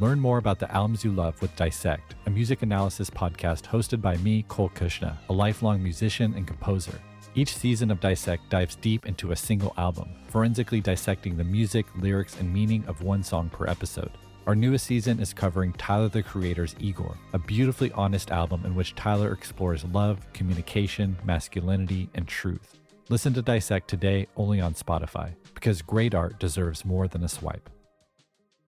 Learn more about the albums you love with Dissect, a music analysis podcast hosted by me, Cole Cuchna, a lifelong musician and composer. Each season of Dissect dives deep into a single album, forensically dissecting the music, lyrics, and meaning of one song per episode. Our newest season is covering Tyler the Creator's Igor, a beautifully honest album in which Tyler explores love, communication, masculinity, and truth. Listen to Dissect today only on Spotify, because great art deserves more than a swipe.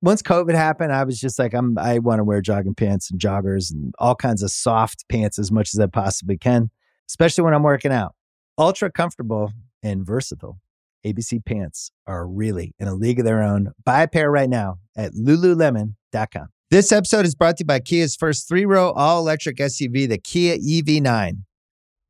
once COVID happened, I was just like, I'm, I want to wear jogging pants and joggers and all kinds of soft pants as much as I possibly can, especially when I'm working out. Ultra comfortable and versatile. ABC pants are really in a league of their own. Buy a pair right now at lululemon.com. This episode is brought to you by Kia's first three row all electric SUV, the Kia EV9,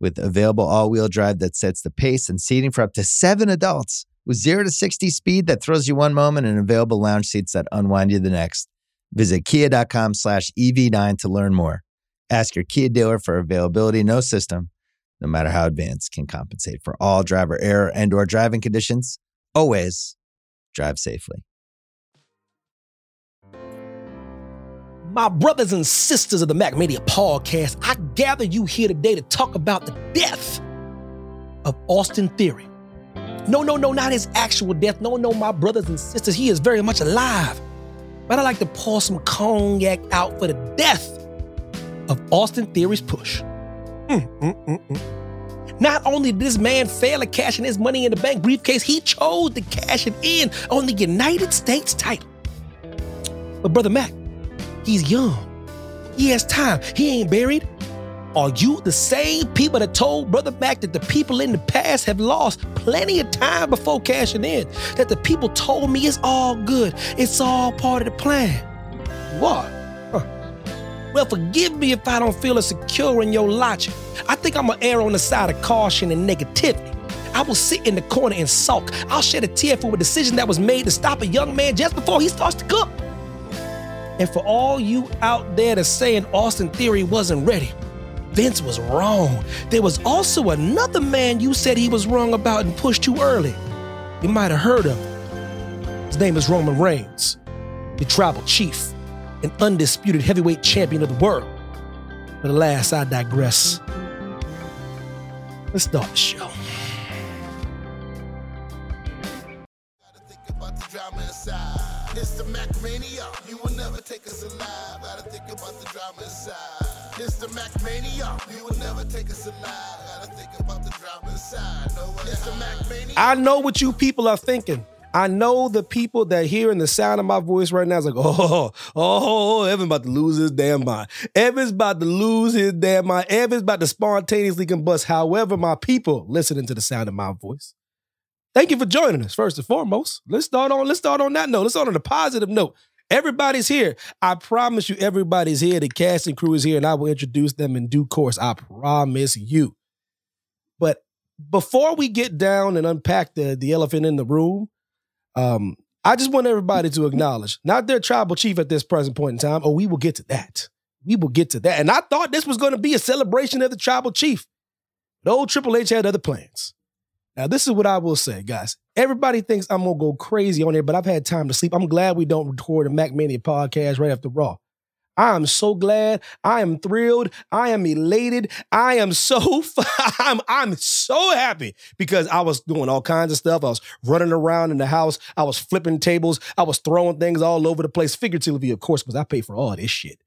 with available all wheel drive that sets the pace and seating for up to seven adults, with zero to 60 speed that throws you one moment and available lounge seats that unwind you the next. Visit kia.com slash EV9 to learn more. Ask your Kia dealer for availability. No system no matter how advanced, can compensate for all driver error and or driving conditions. Always drive safely. My brothers and sisters of the MackMania podcast, I gather you here today to talk about the death of Austin Theory. No, no, no, not his actual death. No, no, my brothers and sisters, he is very much alive. But I like to pour some cognac out for the death of Austin Theory's push. Mm, mm, mm, mm. Not only did this man fail at cashing his money in the bank briefcase, he chose to cash it in on the United States title. But Brother Mack, he's young. He has time. He ain't buried. Are you the same people that told Brother Mack that the people in the past have lost plenty of time before cashing in? That the people told me it's all good, it's all part of the plan? What? Well, forgive me if I don't feel as secure in your logic. I think I'm gonna err on the side of caution and negativity. I will sit in the corner and sulk. I'll shed a tear for a decision that was made to stop a young man just before he starts to cook. And for all you out there that's saying Austin Theory wasn't ready, Vince was wrong. There was also another man you said he was wrong about and pushed too early. You might have heard of him. His name is Roman Reigns, the tribal chief, an undisputed heavyweight champion of the world. But alas, I digress. Let's start the show. It's the. You will never take us alive. Gotta think about the drama inside. It's the MackMania. You will never take us alive. Gotta think about the inside. No it's the MackMania. I know what you people are thinking. I know the people that hearing the sound of my voice right now is like, oh, oh, Evan's about to lose his damn mind. Evan's about to lose his damn mind. Evan's about to spontaneously combust. However, my people listening to the sound of my voice, thank you for joining us. First and foremost, let's start on let's start on that note. Let's start on a positive note. Everybody's here. I promise you, everybody's here. The casting crew is here, and I will introduce them in due course. I promise you. But before we get down and unpack the, the elephant in the room, um, I just want everybody to acknowledge, not their tribal chief at this present point in time. Oh, we will get to that. We will get to that. And I thought this was going to be a celebration of the tribal chief. But old Triple H had other plans. Now, this is what I will say, guys. Everybody thinks I'm gonna go crazy on here, but I've had time to sleep. I'm glad we don't record a MackMania podcast right after Raw. I am so glad. I am thrilled. I am elated. I am so I'm I'm so happy because I was doing all kinds of stuff. I was running around in the house. I was flipping tables. I was throwing things all over the place, figuratively, of course, because I pay for all this shit.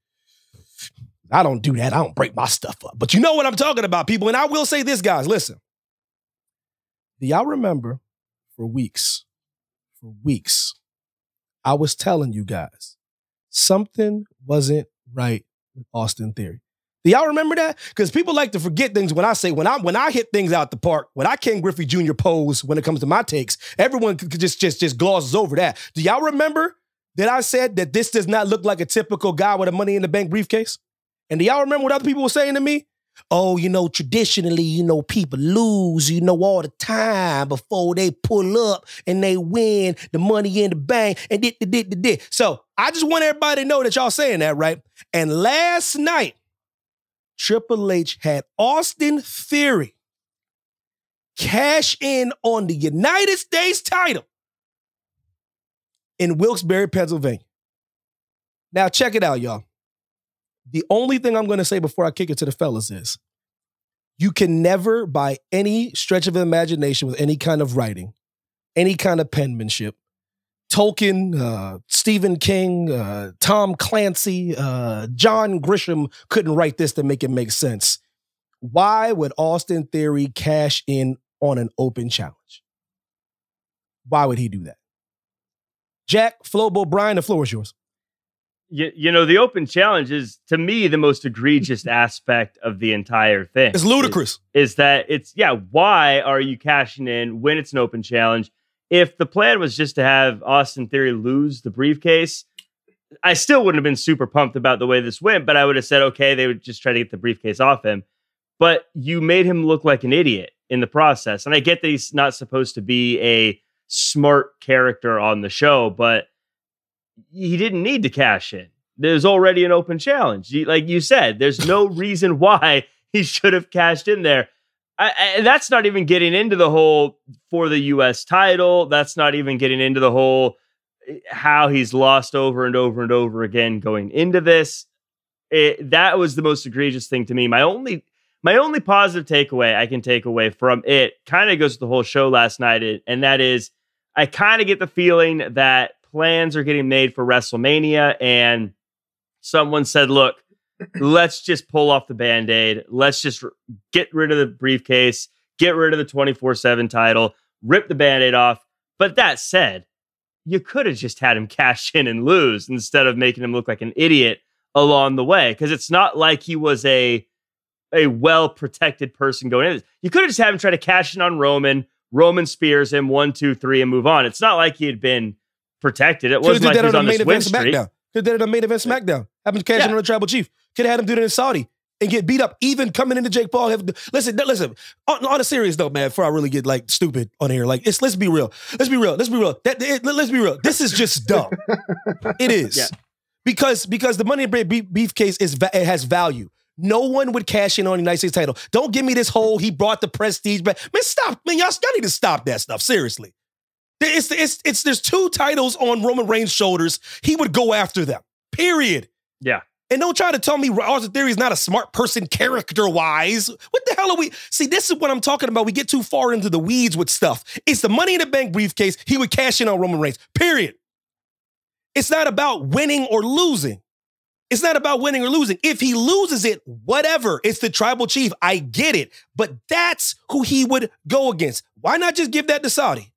I don't do that. I don't break my stuff up. But you know what I'm talking about, people. And I will say this, guys. Listen. Do y'all remember for weeks, for weeks, I was telling you guys something wasn't right with Austin Theory. Do y'all remember that? Because people like to forget things when I say when I when I hit things out the park, when I Ken Griffey Jr. pose when it comes to my takes, everyone just just just glosses over that. Do y'all remember that I said that this does not look like a typical guy with a money in the bank briefcase? And do y'all remember what other people were saying to me? Oh, you know, traditionally, you know, people lose, you know, all the time before they pull up and they win the money in the bank and did, did, did, did. So I just want everybody to know that y'all saying that, right? And last night, Triple H had Austin Theory cash in on the United States title in Wilkes-Barre, Pennsylvania. Now, check it out, y'all. The only thing I'm going to say before I kick it to the fellas is you can never, by any stretch of imagination, with any kind of writing, any kind of penmanship, Tolkien, uh, Stephen King, uh, Tom Clancy, uh, John Grisham couldn't write this to make it make sense. Why would Austin Theory cash in on an open challenge? Why would he do that? Jack, Flobo, Brian, the floor is yours you, you know, the open challenge is to me the most egregious aspect of the entire thing. It's ludicrous. Is, is, that it's yeah, why are you cashing in when it's an open challenge? If the plan was just to have Austin Theory lose the briefcase, I still wouldn't have been super pumped about the way this went, but I would have said, okay, they would just try to get the briefcase off him. But you made him look like an idiot in the process. And I get that he's not supposed to be a smart character on the show, but he didn't need to cash in. There's already an open challenge. Like you said, there's no reason why he should have cashed in there. I, and that's not even getting into the whole for the U.S. title. That's not even getting into the whole eh, how he's lost over and over and over again going into this. It, that was the most egregious thing to me. My only my only positive takeaway I can take away from it kind of goes to the whole show last night, and that is I kind of get the feeling that plans are getting made for WrestleMania, and someone said, "Look, let's just pull off the band aid. Let's just r- get rid of the briefcase, get rid of the 24 7 title, rip the band aid off. But that said, you could have just had him cash in and lose instead of making him look like an idiot along the way. Because it's not like he was a a well protected person going in. You could have just had him try to cash in on Roman. Roman spears him one, two, three, and move on. It's not like he had been protected. It wasn't like he was on this win streak. SmackDown. Could have done it on main event SmackDown. Happened to cash yeah. in on the Tribal Chief. Could have had him do it in Saudi and get beat up, even coming into Jake Paul. Have, listen, listen. On, on, a serious note, man, before I really get like stupid on here, like it's let's be real. Let's be real. Let's be real. That, it, let's be real. This is just dumb. it is yeah. because because the money in beef, beef case is it has value. No one would cash in on the United States title. Don't give me this whole he brought the prestige back. Man, stop. Man, y'all, y'all need to stop that stuff. Seriously. It's, it's, it's, there's two titles on Roman Reigns' shoulders. He would go after them. Period. Yeah. And don't try to tell me Austin Theory is not a smart person character wise. What the hell are we? See, this is what I'm talking about. We get too far into the weeds with stuff. It's the money in the bank briefcase. He would cash in on Roman Reigns. Period. It's not about winning or losing. It's not about winning or losing. If he loses it, whatever. It's the tribal chief. I get it. But that's who he would go against. Why not just give that to Saudi?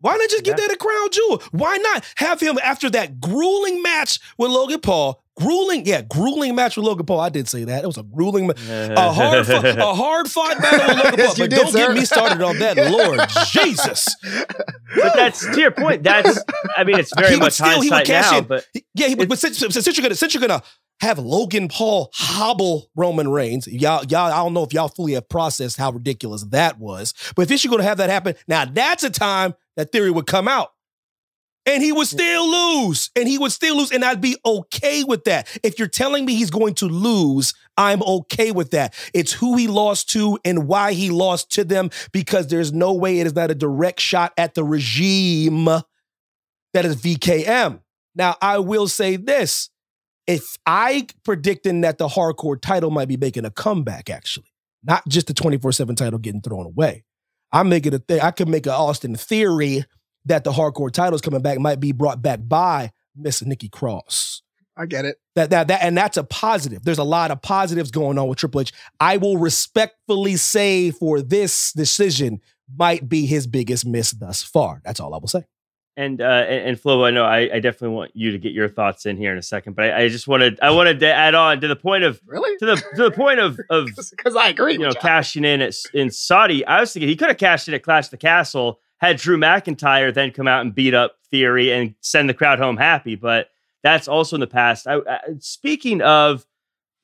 Why not just give that a crown jewel? Why not have him after that grueling match with Logan Paul? Grueling, yeah, grueling match with Logan Paul. I did say that. It was a grueling, a hard, a hard fought battle with Logan Paul. but did, don't sir. get me started on that, Lord Jesus. But that's to your point. That's, I mean, it's very he much still, hindsight now. In. But yeah, he, but since, since you're gonna, since you're gonna have Logan Paul hobble Roman Reigns. Y'all, y'all, I don't know if y'all fully have processed how ridiculous that was. But if you're going to have that happen, now that's a time that theory would come out. And he would still lose. And he would still lose. And I'd be okay with that. If you're telling me he's going to lose, I'm okay with that. It's who he lost to and why he lost to them, because there's no way it is not a direct shot at the regime that is VKM. Now, I will say this if I predicting that the hardcore title might be making a comeback, actually, not just the 24 7 title getting thrown away. I'm making a thing. I could make an Austin theory that the hardcore titles coming back might be brought back by Miss Nikki Cross. I get it. That that that and that's a positive. There's a lot of positives going on with Triple H. I will respectfully say for this decision might be his biggest miss thus far. That's all I will say. And uh, and, and Flo, I know I, I, definitely want you to get your thoughts in here in a second, but I, I just wanted I wanted to add on to the point of really to the to the point of of because I agree, you know, cashing in at, in Saudi. I was thinking he could have cashed in at Clash the Castle had Drew McIntyre then come out and beat up Theory and send the crowd home happy, but that's also in the past. I, I, speaking of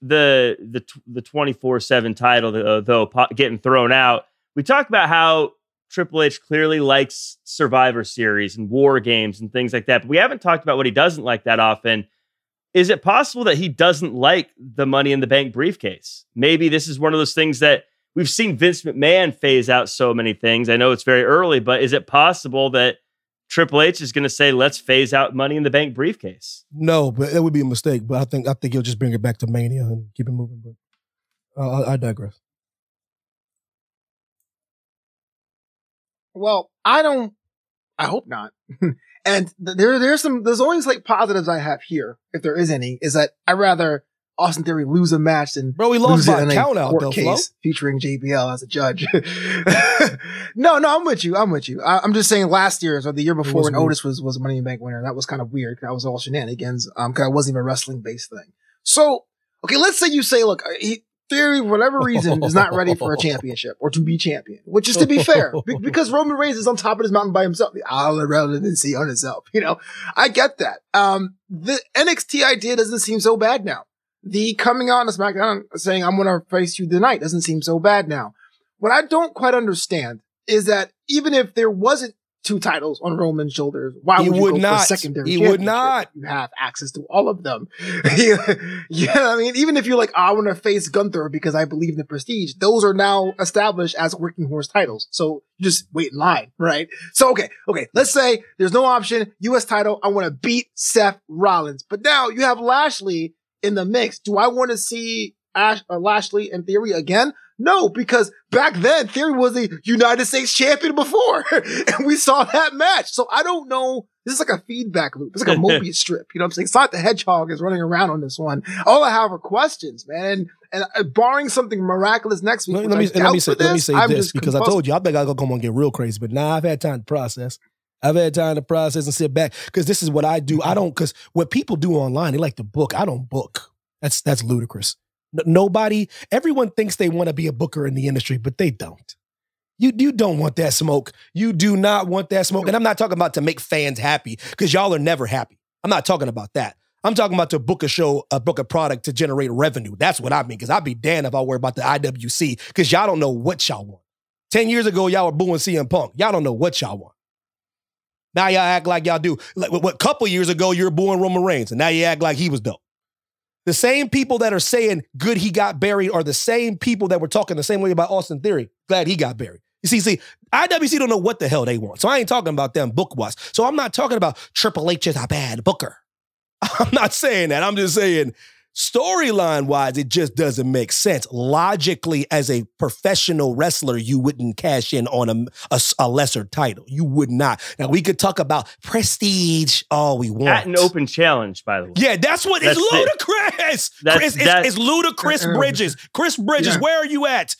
the the the twenty four seven title uh, though po- getting thrown out, we talked about how Triple H clearly likes Survivor Series and War Games and things like that, but we haven't talked about what he doesn't like that often. Is it possible that he doesn't like the Money in the Bank briefcase? Maybe this is one of those things that we've seen Vince McMahon phase out so many things. I know it's very early, but is it possible that Triple H is going to say, "Let's phase out Money in the Bank briefcase"? No, but that would be a mistake. But I think I think he'll just bring it back to Mania and keep it moving. But uh, I, I digress. Well, I don't. I hope not. and there, there's some. There's always like positives I have here, if there is any. Is that I rather Austin Theory lose a match than Bro, lose lost it by in a count out court though, Flo. case featuring JBL as a judge. no, no, I'm with you. I'm with you. I, I'm just saying last year's or the year before when weird. Otis was was a Money in the Bank winner. That was kind of weird. That was all shenanigans. Um, cause it wasn't even a wrestling based thing. So, okay, let's say you say, look, uh, he, Theory, for whatever reason, is not ready for a championship or to be champion, which is to be fair, be- because Roman Reigns is on top of his mountain by himself. The All relevancy on himself. You know, I get that. Um, the NXT idea doesn't seem so bad now. The coming on SmackDown saying, I'm going to face you tonight doesn't seem so bad now. What I don't quite understand is that even if there wasn't two titles on Roman's shoulders, why He would you would go for not. a secondary He would not. You have access to all of them. yeah, I mean, even if you're like, I want to face Gunther because I believe in the prestige, those are now established as working horse titles. So you just wait in line, right? So, okay, okay, let's say there's no option, US title, I want to beat Seth Rollins. But now you have Lashley in the mix. Do I want to see Ash, uh, Lashley in theory again? No, because back then Theory was a United States champion before, and we saw that match. So I don't know. This is like a feedback loop. It's like a Mobius strip. You know what I'm saying? Sonic the Hedgehog is running around on this one. All I have are questions, man. And, and uh, barring something miraculous next week, Let, let me let me say for let me this, say I'm this because I told you I think I gotta come on and get real crazy, but now I've had time to process. I've had time to process and sit back because this is what I do. I don't because what people do online they like to book. I don't book. That's that's ludicrous. Nobody, everyone thinks they want to be a booker in the industry, but they don't. You you don't want that smoke. You do not want that smoke. And I'm not talking about to make fans happy because y'all are never happy. I'm not talking about that. I'm talking about to book a show, uh, book a product to generate revenue. That's what I mean. Because I'd be damned if I worry about the IWC because y'all don't know what y'all want. 10 years ago, y'all were booing CM Punk. Y'all don't know what y'all want. Now y'all act like y'all do. Like what couple years ago, you were booing Roman Reigns, and now you act like he was dope. The same people that are saying good he got buried are the same people that were talking the same way about Austin Theory. Glad he got buried. You see, see, IWC don't know what the hell they want. So I ain't talking about them book wise. So I'm not talking about Triple H is a bad booker. I'm not saying that. I'm just saying storyline wise, it just doesn't make sense. Logically, as a professional wrestler, you wouldn't cash in on a, a, a lesser title. You would not. Now we could talk about prestige all we want. At an open challenge, by the way. Yeah, that's what That's it's it. ludicrous. That's- Chris, it's, that's- it's ludicrous uh-uh. Bridges. Chris Bridges, Yeah. where are you at?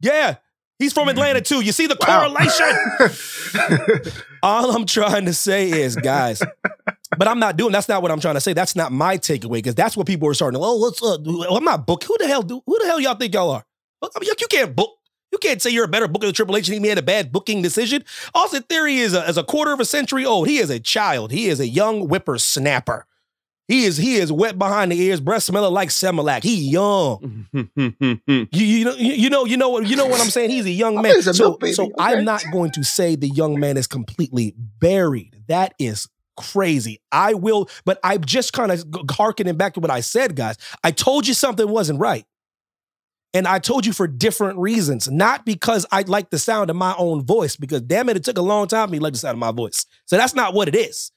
Yeah. He's from mm. Atlanta too. You see the Wow. correlation? All I'm trying to say is, guys, but I'm not doing. That's not what I'm trying to say. That's not my takeaway because that's what people are starting. to, Oh, let's. Uh, do- I'm not book. Who the hell do? Who the hell y'all think y'all are? I mean, you can't book. You can't say you're a better booker than the Triple H and he made a bad booking decision. Austin Theory is a, is a quarter of a century old. He is a child. He is a young whippersnapper. He is he is wet behind the ears, breath smelling like Similac. He young. You, you know you, you know you know what you know what I'm saying. He's a young man. think he's a So, milk so okay. I'm not going to say the young man is completely buried. That is crazy. I will, but I'm just kind of harkening back to what I said, guys. I told you something wasn't right. And I told you for different reasons, not because I like the sound of my own voice, because damn it, it took a long time for me to like the sound of my voice. So that's not what it is.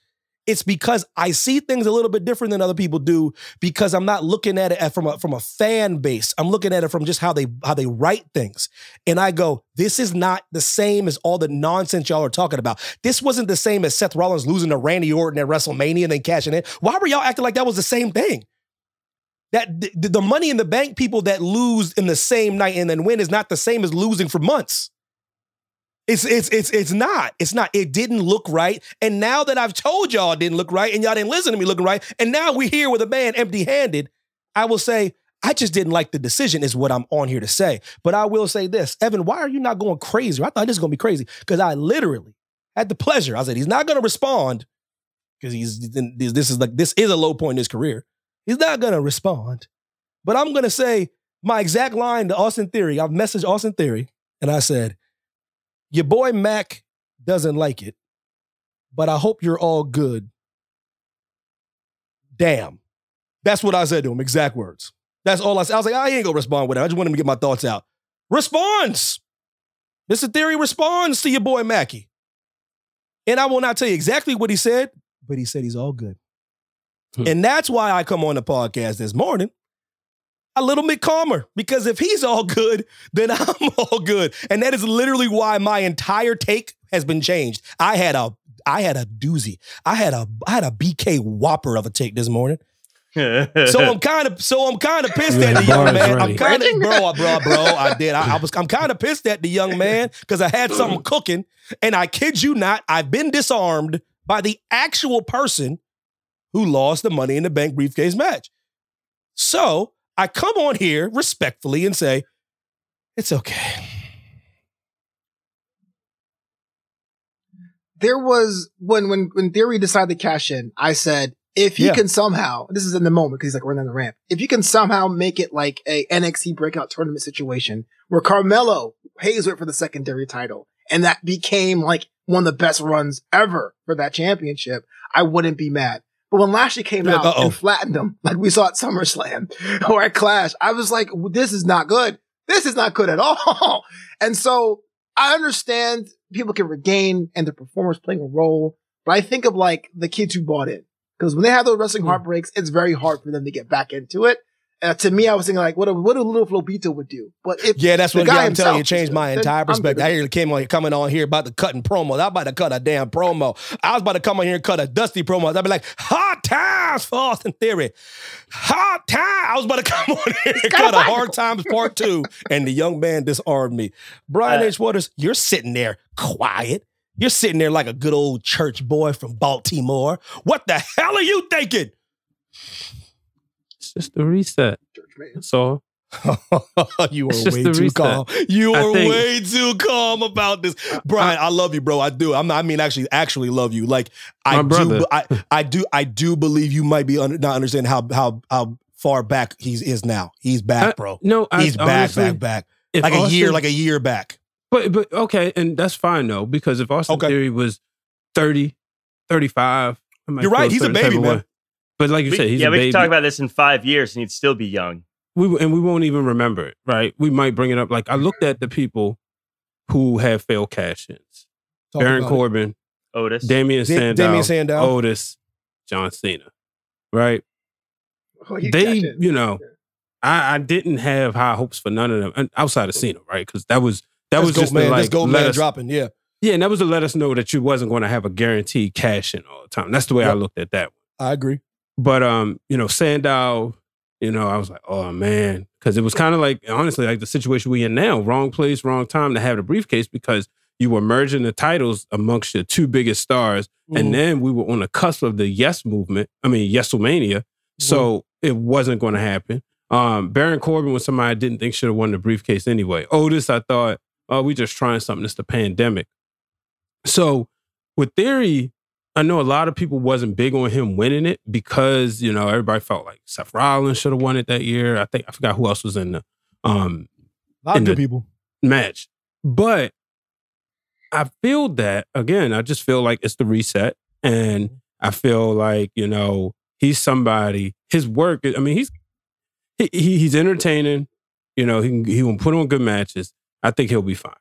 It's because I see things a little bit different than other people do because I'm not looking at it from a from a fan base. I'm looking at it from just how they how they write things. And I go, this is not the same as all the nonsense y'all are talking about. This wasn't the same as Seth Rollins losing to Randy Orton at WrestleMania and then cashing in. Why were y'all acting like that was the same thing? That the, the money in the bank people that lose in the same night and then win is not the same as losing for months. It's it's it's it's not. It's not. It didn't look right. And now that I've told y'all it didn't look right, and y'all didn't listen to me looking right, and now we're here with a man empty-handed, I will say, I just didn't like the decision, is what I'm on here to say. But I will say this, Evan, why are you not going crazy? I thought this was gonna be crazy. Because I literally had the pleasure. I said, he's not gonna respond. Because he's this is like this is a low point in his career. He's not gonna respond. But I'm gonna say my exact line to Austin Theory. I've messaged Austin Theory and I said, Your boy Mack doesn't like it, but I hope you're all good. Damn. That's what I said to him, exact words. That's all I said. I was like, I ain't gonna respond with it. I just wanted him to get my thoughts out. Responds. Mr. Theory responds to your boy Mackie. And I will not tell you exactly what he said, but he said he's all good. Hmm. And that's why I come on the podcast this morning a little bit calmer because if he's all good, then I'm all good. And that is literally why my entire take has been changed. I had a I had a doozy. I had a I had a BK whopper of a take this morning. So I'm kind of so I'm kind of pissed You at the young bars man. I'm kind of bro, bro, bro. I did. I, I was. I'm kind of pissed at the young man because I had something cooking, and I kid you not, I've been disarmed by the actual person who lost the Money in the Bank briefcase match. So I come on here respectfully and say, "It's okay." there was when when when Theory decided to cash in, I said if he Yeah. can somehow, this is in the moment because he's like running on the ramp. If you can somehow make it like a NXT breakout tournament situation where Carmelo pays it for the secondary title, and that became like one of the best runs ever for that championship, I wouldn't be mad. But when Lashley came out uh-oh. and flattened him, like we saw at SummerSlam or at Clash, I was like, this is not good. This is not good at all. and so I understand people can regain and the performers playing a role, but I think of like the kids who bought in. Because when they have those wrestling Hmm. heartbreaks, it's very hard for them to get back into it. Uh, to me, I was thinking like, what a, what a little Flobito would do. But if Yeah, that's what yeah, I'm telling you. changed my entire perspective. I hear came on coming on here about the cutting promos. I'm about to cut a damn promo. I was about to come on here and cut a dusty promo. I'd be like, hard times for Austin Theory. Hard time. I was about to come on here and cut a hard times part two. And the young man disarmed me. Brian Uh, H. Waters, you're sitting there quiet. You're sitting there like a good old church boy from Baltimore. What the hell are you thinking? It's just a reset. Church man. That's all. you are way too reset. calm. You I are think- way too calm about this, Brian. I love you, bro. I do. I'm. I mean, actually, actually love you. Like I My brother. do. I, I do. I do believe you might be under, not understanding how how how far back he is now. He's back, I- bro. No, I, He's back, honestly, back, back. if Like a year, like a year back. But but okay, and that's fine though, because if Austin Okay. Theory was 30, 35, I might You're right, he's a baby, of man. way. But like you We- said, he's yeah, a we baby. can talk about this in five years and he'd still be young. we and we won't even remember it, right? We might bring it up. Like I looked at the people who have failed cash-ins: Talk Baron about it. Corbin, Otis. Damien Da- Sandow, Damien Sandow. Otis, John Cena, right? Oh, they, you know, I, I didn't have high hopes for none of them, and outside of Cena, right? Because that was that That's was Goat just to, man. like gold let man us- dropping. Yeah, Yeah, and that was to let us know that you wasn't going to have a guaranteed cash in all the time. That's the way I looked at that. I agree. But um, you know, Sandow, you know, I was like, oh man, because it was kind of like honestly like the situation we in now, wrong place, wrong time to have the briefcase because you were merging the titles amongst your two biggest stars, Mhm. and then we were on the cusp of the Yes movement. I mean, Yeselmania. So it wasn't going to happen. Um, Baron Corbin was somebody I didn't think should have won the briefcase anyway. Otis, I thought, oh, we just trying something. It's the pandemic. So with Theory, I know a lot of people wasn't big on him winning it because you know everybody felt like Seth Rollins should have won it that year. I think I forgot who else was in the um, a lot of good people. match, but I feel that again. I just feel like it's the reset, and I feel like you know he's somebody. His work. I mean, he's he, he he's entertaining. You know, he can, he will put on good matches. I think he'll be fine.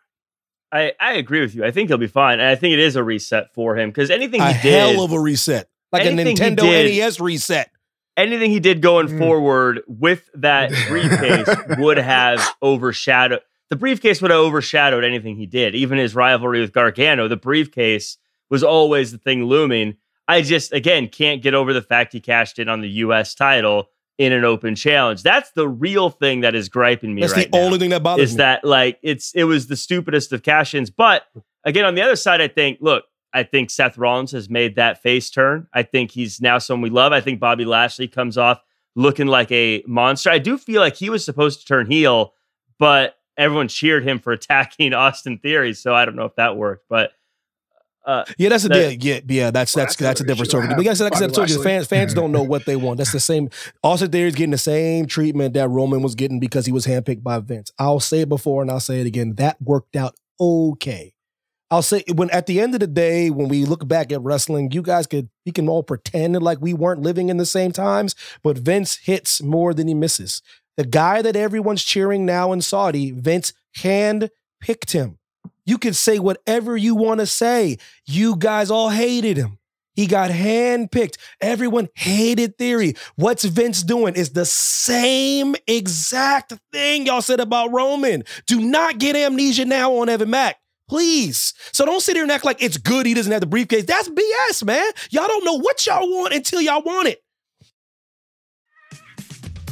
I, I agree with you. I think he'll be fine. And I think it is a reset for him because anything A he did, hell of a reset, like a Anything he Nintendo did- NES reset. anything he did going Mm. forward with that briefcase would have overshadowed the briefcase would have overshadowed anything he did. Even his rivalry with Gargano, the briefcase was always the thing looming. I just again can't get over the fact he cashed in on the US title in an open challenge. That's the real thing that is griping me That's right the now only thing that bothers is me. that like it's it was the stupidest of cash-ins. But again, on the other side, I think look, I think Seth Rollins has made that face turn. I think he's now someone we love. I think Bobby Lashley comes off looking like a monster. I do feel like he was supposed to turn heel, but everyone cheered him for attacking Austin Theory. So I don't know if that worked, but Uh, Yeah, that's a That- yeah, yeah, yeah. That's Well, that's that's that's a different story. But have. like I said, I said, I Bobby told you, fans fans don't know what they want. That's the same. Austin Theory is getting the same treatment that Roman was getting because he was handpicked by Vince. I'll say it before and I'll say it again. That worked out okay. I'll say when at the end of the day, when we look back at wrestling, you guys could we can all pretend like we weren't living in the same times, but Vince hits more than he misses. The guy that everyone's cheering now in Saudi, Vince hand picked him. You can say whatever you want to say. You guys all hated him. He got handpicked. Everyone hated Theory. What's Vince doing is the same exact thing y'all said about Roman. Do not get amnesia now on Evan Mack. Please. So don't sit here and act like it's good he doesn't have the briefcase. That's BS, man. Y'all don't know what y'all want until y'all want it.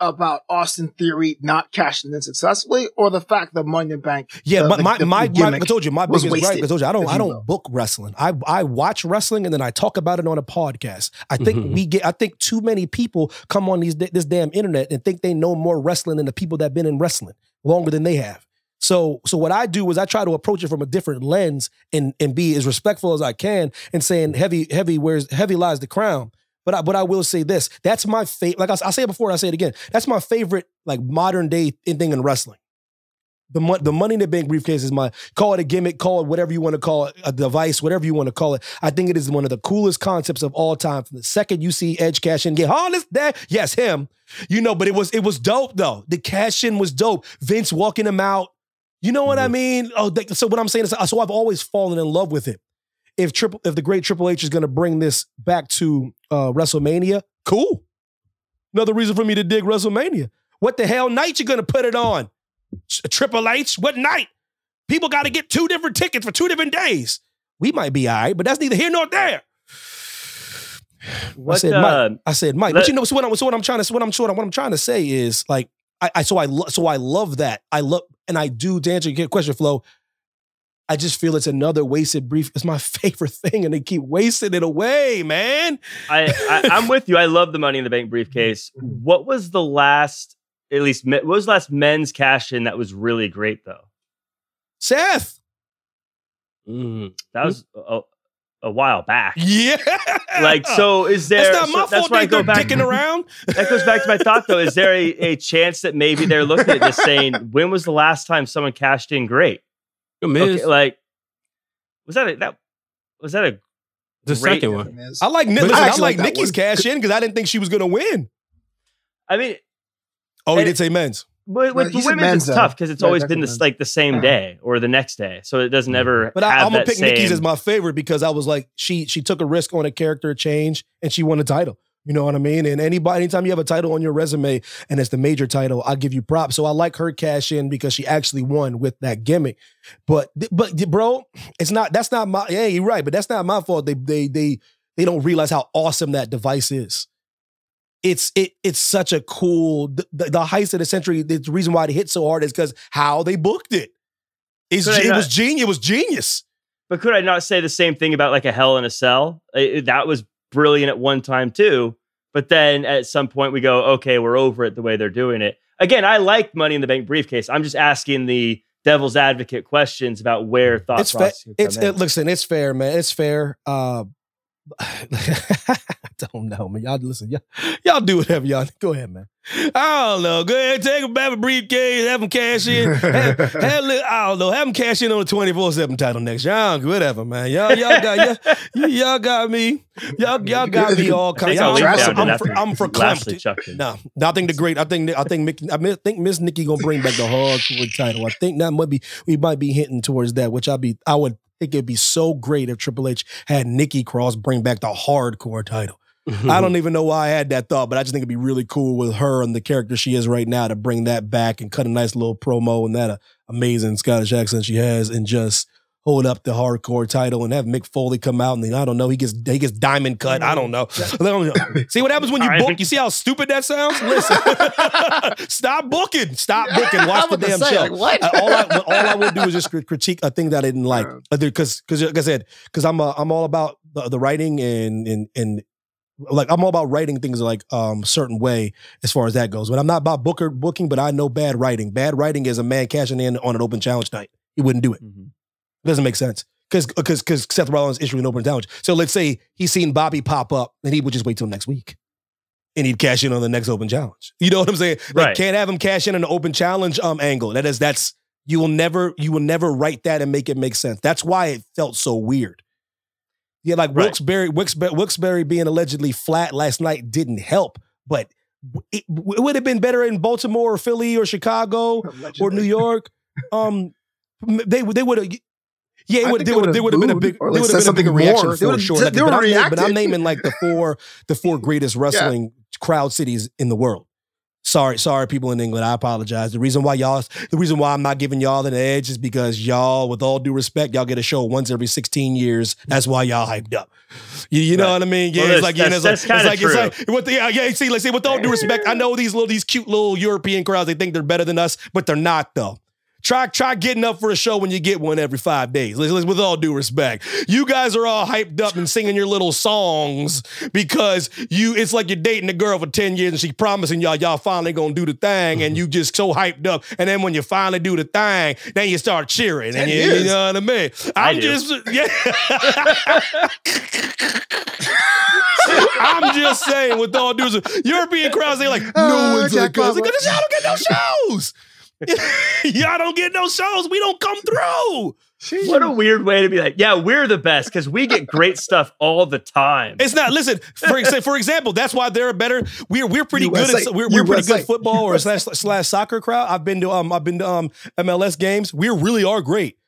about Austin Theory not cashing in successfully or the fact that Money in Bank? Yeah, the- but the- my, the my, my, I told you my was biggest gripe. wasted, I told you I don't if I don't will. book wrestling. I I watch wrestling and then I talk about it on a podcast. I think Mhm. we get I think too many people come on these this damn internet and think they know more wrestling than the people that have been in wrestling longer than they have. So so what I do is I try to approach it from a different lens and and be as respectful as I can and saying heavy heavy wears heavy lies the crown. But I, but I will say this: that's my favorite. Like I, say it before, and I say it again. That's my favorite, like modern day thing in wrestling. The mon- the money in the bank briefcase is my call it a gimmick, call it whatever you want to call it, a device, whatever you want to call it. I think it is one of the coolest concepts of all time. From the second you see Edge cash in, get oh this that yes him, you know. But it was it was dope though. The cash in was dope. Vince walking him out. You know what I mean? Oh, th- so what I'm saying is, so I've always fallen in love with it. If triple, if the great Triple H is going to bring this back to uh, WrestleMania, cool. Another reason for me to dig WrestleMania. What the hell night you going to put it on? Triple H, what night? People got to get two different tickets for two different days. We might be all right, but that's neither here nor there. What, I said, uh, Mike. I said, Mike. let- but you know, so what, I'm, so what I'm trying to, so what I'm, so what I'm, what I'm trying to say is like, I, I so I, lo- so I love that. I love, and I do to answer your question, Flo. I just feel it's another wasted brief. It's my favorite thing, and they keep wasting it away, man. I, I I'm with you. I love the Money in the Bank briefcase. What was the last, at least, what was the last men's cash in that was really great though? Seth. Mhm. That was a, a while back. Yeah. Like, so is there? That's not my so that's fault. why I They, go they're back. dicking around. That goes back to my thought though. Is there a, a chance that maybe they're looking at this saying, when was the last time someone cashed in great? The Miz, Okay, like, was that a, that was that a the great- second one. I like, Ni- I listen, I, like like Nikki's cash in because I didn't think she was gonna win. I mean, Oh, he did say men's. with, Well, with he the women's, men's, it's tough because it's Yeah, always been this like the same day or the next day, so it doesn't ever. But I, have I'm gonna that pick Nikki's as my favorite because I was like, she she took a risk on a character change and she won a title. You know what I mean? And anybody, anytime you have a title on your resume and it's the major title, I'll give you props. So I like her cash in because she actually won with that gimmick. But but bro, it's not that's not my yeah, you're right, but that's not my fault. They they they they don't realize how awesome that device is. It's it it's such a cool the, the, the heist of the century. The reason why it hit so hard is because how they booked it. It's, it not- was genius. It was genius. But could I not say the same thing about like a Hell in a Cell? It- that was brilliant at one time too. But then at some point we go, okay, we're over it the way they're doing it. Again, I like Money in the Bank briefcase. I'm just asking the devil's advocate questions about where thought it's fair. process could It's come in. it, listen. It's fair, man. It's fair. Uh, I don't know, man. Y'all listen. Y'all, y'all do whatever y'all. Go ahead, man. I don't know. Go ahead, take a back a briefcase, have them cash in. have, have, I don't know. Have them cash in on the twenty four seven title next year. I don't, whatever, man. Y'all, y'all got y'all, y'all got me. Y'all, y'all got me all I kind. think Y'all, I'll leave Trash that I'm, one it I'm, for, I'm for Lashley clamped. No, no, I think the great. I think I think Mickey. I I think Miss Nikki gonna bring back the hardcore title. I think that might be we might be hinting towards that, which I'd be. I would think it'd be so great if Triple H had Nikki Cross bring back the hardcore title. I don't even know why I had that thought, but I just think it'd be really cool with her and the character she is right now to bring that back and cut a nice little promo and that uh, amazing Scottish accent she has and just hold up the hardcore title and have Mick Foley come out and then I don't know he gets he gets diamond cut. I don't know. I don't know. see what happens when you book? You see how stupid that sounds? Listen, stop booking. Stop booking. Watch I'm the damn say, show. like, what? Uh, all I all I will do is just critique a thing that I didn't like because because like I said because I'm uh, I'm all about the, the writing and and and like I'm all about writing things like um certain way as far as that goes. But I'm not about booker booking, but I know bad writing. Bad writing is a man cashing in on an open challenge night. He wouldn't do it. Mhm. It doesn't make sense. Because because because Seth Rollins issuing an open challenge. So let's say he's seen Bobby pop up, and he would just wait till next week. And he'd cash in on the next open challenge. You know what I'm saying? Like can't have him cash in on the open challenge um angle. That is that's you will never you will never write that and make it make sense. That's why it felt so weird. Yeah, like Right. Wilkes-Barre, Wilkes-Barre, Wilkes-Barre being allegedly flat last night didn't help, but it, it would have been better in Baltimore or Philly or Chicago or New York. Um, they they would have. Yeah, it would, they they would there would have been a big or, like, would have been a bigger something reaction. They for sure. Like, but, I'm, but I'm naming like the four the four greatest wrestling crowd cities in the world. Sorry, sorry, people in England. I apologize. The reason why y'all, the reason why I'm not giving y'all an edge is because y'all, with all due respect, y'all get a show once every 16 years. That's why y'all hyped up. You, you know what I mean? Yeah, Well, it's like, yeah, it's like, it's like, it's like, the, yeah, yeah, see, like, see, with all due respect, I know these little, these cute little European crowds, they think they're better than us, but they're not though. Try try getting up for a show when you get one every five days. With all due respect, you guys are all hyped up and singing your little songs because you. It's like you're dating a girl for ten years and she's promising y'all y'all finally gonna do the thing, and you mm-hmm. just so hyped up. And then when you finally do the thing, then you start cheering, 10 and you, you know what I mean. I I'm do. just yeah. I'm just saying, with all due respect, European crowds, they're like oh, no Oh, one's like because y'all don't get no shows. y'all don't get no shows. We don't come through. What a weird way to be like, yeah, we're the best because we get great stuff all the time. It's not. Listen, for for example, that's why they're better. We're we're pretty good. At, we're we're pretty good football or slash slash soccer crowd. I've been to um I've been to um MLS games. We really are great,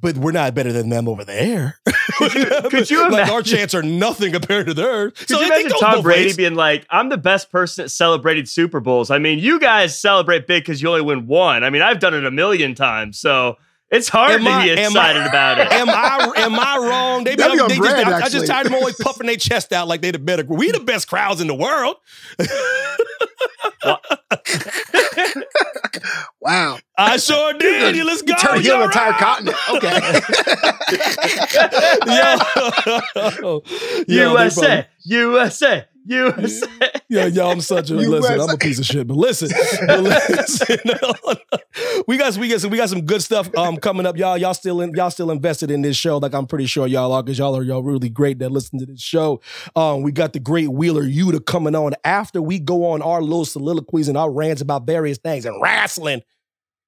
but we're not better than them over there. Could you- could you like our imagine- chants are nothing compared to theirs. Could so you it- it imagine Tom Brady ways. being like, I'm the best person at celebrating Super Bowls? I mean, you guys celebrate big because you only win one. I mean, I've done it a million times, so it's hard Am to I- be am I- excited about it. Am I am I wrong? They, be, That'd they just, brand, I, I just tired of them always puffing their chest out like they the better. We the best crowds in the world. Wow. I sure did. You let's go. You turned You heel all entire continent. Okay. Yo, Yo, they USA, USA, USA. Yeah, yo, I'm such a listen. I'm a piece of shit, but listen, but listen we got we got some we got some good stuff um coming up, y'all. Y'all still in y'all still invested in this show, like I'm pretty sure y'all are, because y'all are y'all really great that listen to this show. Um, we got the great Wheeler Yuta coming on after we go on our little soliloquies and our rants about various things and wrestling.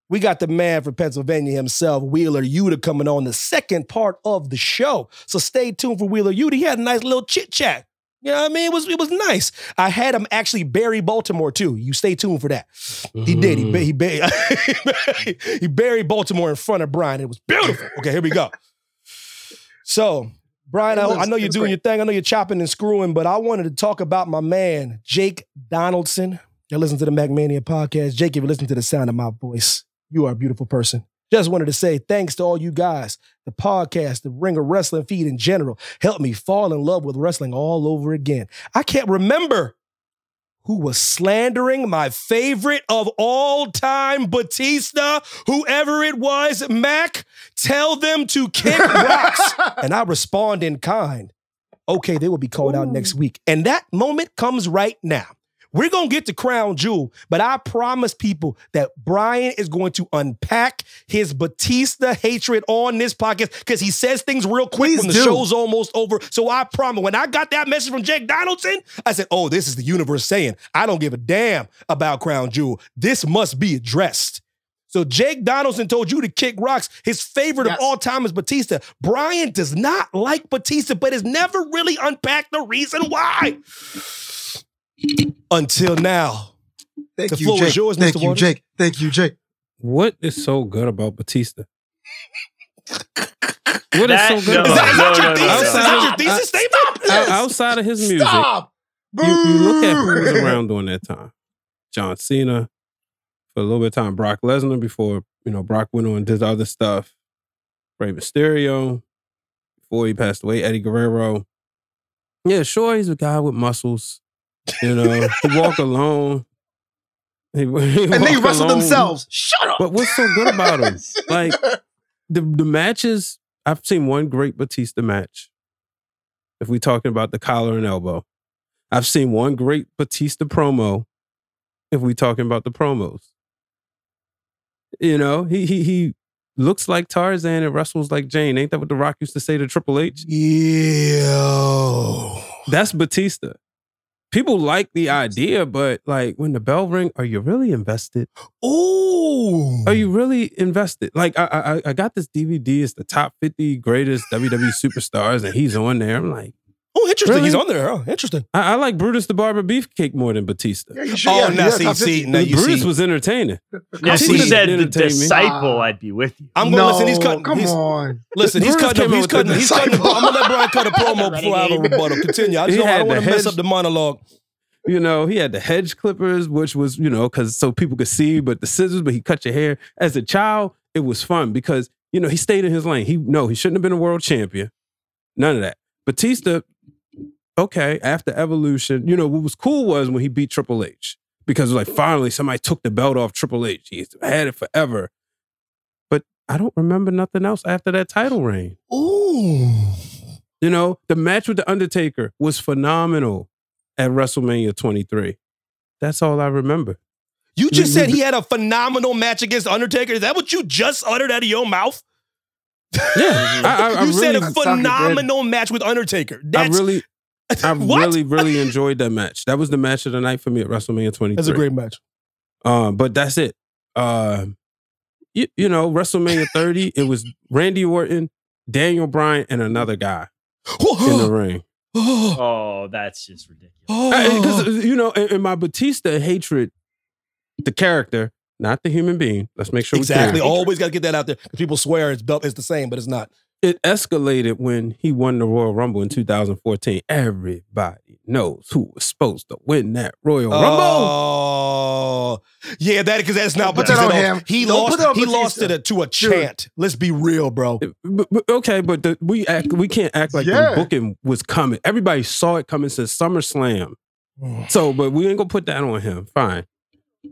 We got the man from Pennsylvania himself, Wheeler Yuta, coming on the second part of the show. So stay tuned for Wheeler Yuta. He had a nice little chit chat. You know what I mean? It was it was nice. I had him actually bury Baltimore too. You stay tuned for that. He did. He he, ba- he buried Baltimore in front of Brian. It was beautiful. Okay, here we go. So, Brian, I, was- I know you're doing great. your thing. I know you're chopping and screwing, but I wanted to talk about my man, Jake Donaldson. You listen to the MackMania podcast. Jake, if you listen to the sound of my voice, you are a beautiful person. Just wanted to say thanks to all you guys, the podcast, the Ringer Wrestling feed in general, helped me fall in love with wrestling all over again. I can't remember who was slandering my favorite of all time, Batista, whoever it was, Mack, tell them to kick rocks. and I respond in kind. Okay, they will be called out next week. And that moment comes right now. We're going to get to Crown Jewel, but I promise people that Brian is going to unpack his Batista hatred on this podcast because he says things real quick Please when the do. show's almost over. So I promise, when I got that message from Jake Donaldson, I said, oh, this is the universe saying, I don't give a damn about Crown Jewel. This must be addressed. So Jake Donaldson told you to kick rocks. His favorite Yes. of all time is Batista. Brian does not like Batista, but has never really unpacked the reason why. Until now. Thank The you, floor is Jake. yours, Thank Mr. you, Waters. Jake. Thank you, Jake. What is so good about Batista? What is That- so good no, Is about that, is that no, your no, thesis? no, Is that your thesis statement? Out- outside of his music? Stop. You, you look at who was around during that time. John Cena, for a little bit of time, Brock Lesnar before, you know, Brock went on and did other stuff. Rey Mysterio. Before he passed away, Eddie Guerrero. Yeah, sure, he's a guy with muscles. You know, he walk alone. He, he and they wrestle alone. themselves. Shut up. But what's so good about him? Like the the matches, I've seen one great Batista match. If we're talking about the collar and elbow, I've seen one great Batista promo. If we're talking about the promos, you know, he he he looks like Tarzan and wrestles like Jane. Ain't that what The Rock used to say to Triple H? Yeah. That's Batista. People like the idea, but like when the bell ring, are you really invested? Oh, Are you really invested? Like I, I I got this DVD. It's the top fifty greatest WWE superstars, and he's on there. I'm like, Oh, interesting. He's on there. Oh, interesting. I, I like Brutus the Barber Beefcake more than Batista. Yeah, you should, Oh, yeah, now yeah, see, see, now you Brutus see. was entertaining. Now, if see, you said the disciple. I'd be with you. I'm gonna no, listen. He's cutting. Come he's, on. Listen, he's Brutus cutting. He's cutting. He's cutting. I'm gonna let Brian cut a promo before I have a rebuttal. Continue. I, just He don't, I don't want to mess up the monologue. You know, he had the hedge clippers, which was, you know, because so people could see, but the scissors, but he cut your hair. As a child, it was fun because, you know, he stayed in his lane. He no, he shouldn't have been a world champion. None of that. Batista, okay, after evolution, you know, what was cool was when he beat Triple H. Because like finally somebody took the belt off Triple H. He's had it forever. But I don't remember nothing else after that title reign. Ooh. You know, the match with The Undertaker was phenomenal at WrestleMania 23. That's all I remember. You just said he had a phenomenal match against Undertaker. Is that what you just uttered out of your mouth? Yeah. I, I, I you said really, a sounded good. phenomenal match with Undertaker. I That's really, I really, really enjoyed that match. That was the match of the night for me at WrestleMania 23. That's a great match. Um, but that's it. Uh, you, you know, WrestleMania 30, it was Randy Orton, Daniel Bryan, and another guy in the ring. oh, that's just ridiculous. Because, you know, in, in my Batista hatred, the character, not the human being, let's make sure exactly. we're. Always got to get that out there because people swear it's belt it's the same, but it's not. It escalated when he won the Royal Rumble in 2014. Everybody knows who was supposed to win that Royal oh. Rumble. Oh, yeah, that because that's not Don't put that on Batista. him. He Don't lost. put that he lost it to a chant. Let's be real, bro. But- but- okay, but the, we act, we can't act like Yeah. the booking was coming. Everybody saw it coming since SummerSlam. So, but we ain't gonna put that on him. Fine.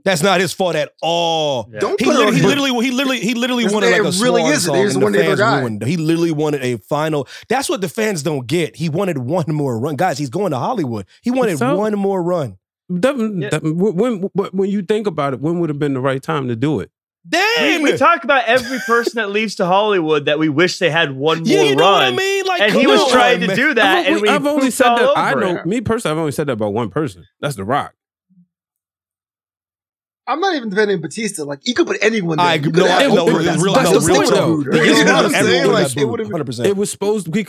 That's not his fault at all. Yeah. Don't He put it on literally, he literally, he literally, he literally wanted like a really swan isn't. song, They and the wanted fans ruined. He literally wanted a final. That's what the fans don't get. He wanted one more run, guys. He's going to Hollywood. He wanted So? one more run. That- Yeah. that- when, when when you think about it, when would have been the right time to do it? We, Damn. we talk about every person that leaves to Hollywood that we wish they had one more yeah, you know run. what I mean? Like, and he was on, trying to do that, I've, and only- we I've only said that. I over know it. me personally. I've only said that about one person. That's The Rock. I'm not even defending Batista. Like, you could put anyone there. I You no, could I, no, Oprah. real, That's- real, that's no, the real point, talk. though. The You know what I'm saying? Like, it would've- 100%. It was supposed to be.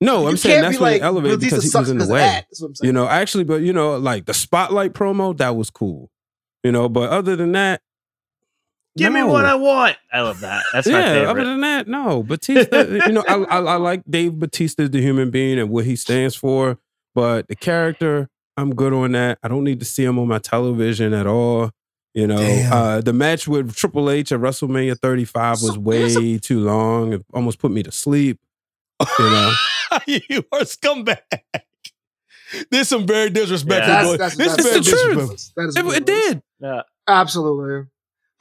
No, I'm You saying that's be when like, elevated Batista because he was in the 'cause of way. that. That's what I'm saying. You know, actually, but you know, like the spotlight promo, that was cool. You know, but other than that, Give me what I want. I love that. That's my yeah, other than that, no. Batista, you know, I, I I like Dave Batista, as the human being, and what he stands for. But the character, I'm good on that. I don't need to see him on my television at all. You know, Damn. uh, the match with Triple H at WrestleMania 35 was So, way here's too long. It almost put me to sleep. You know, you are a scumbag. There's some very disrespectful. Yeah. going- That's- this that's- is very that's the truth. That is it, it did. Yeah. Absolutely.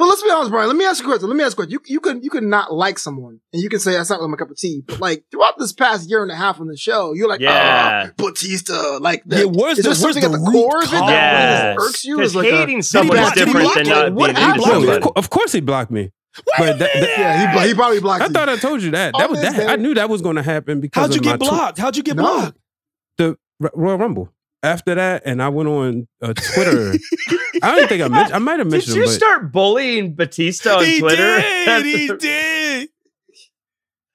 But let's be honest, Brian. Let me ask you a question. Let me ask you a question. You, you could you could not like someone, and you can say that's not really my cup of tea. But like throughout this past year and a half on the show, you're like, Yeah. ah, Batista. Like, the, Yeah, where's is the- there something where's at the the core of it that Yes. really irks you? Is like a- hating someone is different block than you? not What being happened? into Block No, you? of, somebody. of course he blocked me. Wait But that- that- yeah, he, he probably blocked I you. thought I told you that. That On was this that. I knew that was going to happen because How'd you of my get tw- blocked? How'd you get No. blocked? the R- Royal Rumble. After that, and I went on uh, Twitter. I don't think I mentioned. I might have mentioned. Did you him, start bullying Batista on he Twitter? did. He did.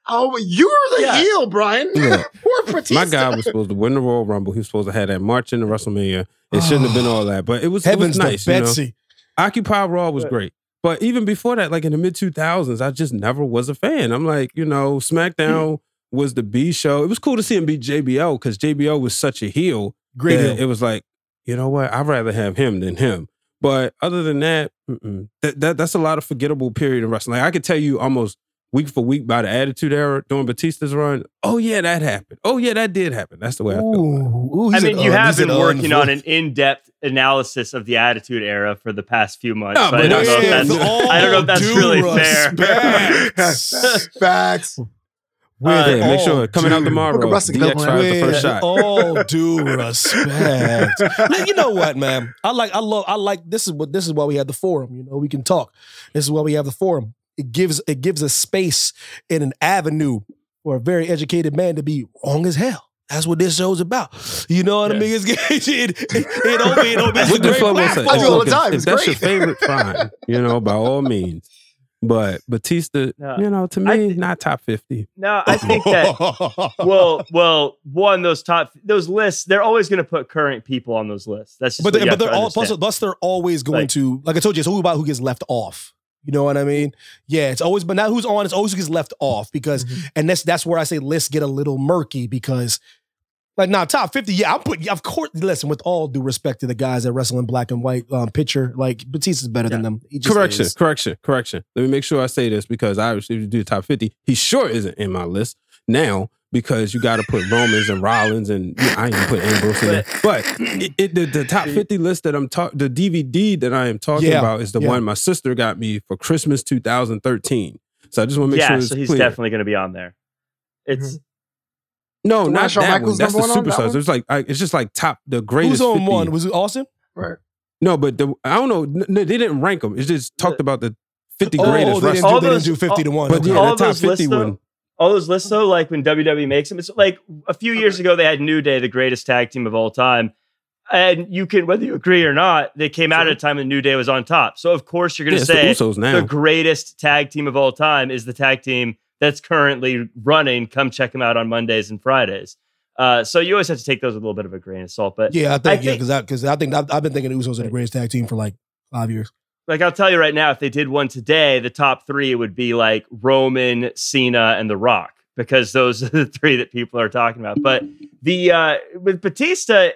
Oh, you were the Yeah. heel, Brian. Look, Poor Batista. my guy was supposed to win the Royal Rumble. He was supposed to have that march in the WrestleMania. It shouldn't have been all that, but it was, it Heavens was nice. to You know? Betsy. Occupy Raw was But- great. But even before that, like in the mid 2000s, I just never was a fan. I'm like, you know, SmackDown was the B show. It was cool to see him beat JBL because JBL was such a heel. Great. that heel. It was like, you know what? I'd rather have him than him. But other than that, that, that that's a lot of forgettable period in wrestling. Like I could tell you almost week for week by the Attitude Era during Batista's run. Oh yeah, that happened. Oh yeah, that did happen. That's the way I feel. Ooh, ooh, I mean, an, you uh, have been working un- on an in-depth analysis of the Attitude Era for the past few months. No, so I don't know if that's, I don't know if that's really fair. respect. Facts. With Uh, Yeah, make sure all coming out tomorrow. Booker Wrestling DX Club, fires the With first shot. all due respect. Man, you know what, man? I like, I love, I like. This is what this is why we have the forum. You know, we can talk. This is why we have the forum. It gives it gives a space and an avenue for a very educated man to be wrong as hell. That's what this show's about. You know what I mean? It's, it, it, it, don't mean, it don't mean it's a What the great fuck was platform. that? I do all the Look, if- time. If, that's great. your favorite, fine. You know, by all means. But Batista, No, you know, to me, I thi- not top fifty. No, I think that well, well, one those top those lists, they're always going to put current people on those lists. That's just but they, but they're all plus, they're always going Like- to like I told you, it's who about who gets left off. You know what I mean? Yeah, it's always but not who's on, it's always who gets left off because Mm-hmm. and that's that's where I say lists get a little murky because like now top 50, yeah, I'm putting of course listen, with all due respect to the guys that wrestle in black and white um picture, like Batista's better than them. He just Correction, is. correction, correction. Let me make sure I say this because I obviously, if you do the top 50, he sure isn't in my list now because you got to put Romans and Rollins and I ain't even put Ambrose in there. But it, it, the, the top 50 list that I'm talking, the DVD that I am talking Yeah, about is the yeah. one my sister got me for Christmas 2013. So I just want to make yeah, sure it's so he's clear. definitely going to be on there. It's no, The not Shawn that Michaels one. That's the number one on, that superstars. one? It's like I, it's just like top the greatest. Who's on 50. one? Was it Austin? Right. No, but the, I don't know. No, they didn't rank them. It just talked about the 50 Oh, greatest they, didn't do, All they didn't do 50 to 1. But okay. yeah, All the top those lists, 50 though, one. all those lists though, like when WWE makes them, it's like a few years ago they had New Day, the greatest tag team of all time. And you can, whether you agree or not, they came out at a time when New Day was on top. So of course you're going to it's the say Usos now. the greatest tag team of all time is the tag team that's currently running. Come check them out on Mondays and Fridays. Uh, so you always have to take those with a little bit of a grain of salt. But Yeah, I think, I yeah, think- because I, I think I've, I've been thinking the Usos are the greatest tag team for like five years. like I'll tell you right now, if they did one today, the top three would be like Roman, Cena, and The Rock because those are the three that people are talking about. But the uh, with Batista,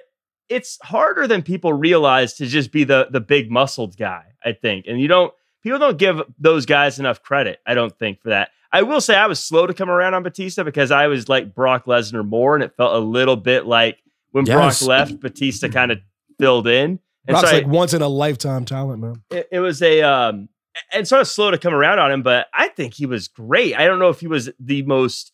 it's harder than people realize to just be the the big muscled guy. I think, and you don't people don't give those guys enough credit. I don't think for that. I will say I was slow to come around on Batista because I was like Brock Lesnar more, and it felt a little bit like when Yes. Brock left, Batista kind of filled in. And Brock's so I- like once in a lifetime talent, man. it, it was a um and sort of slow to come around on him, but I think he was great. I don't know if he was the most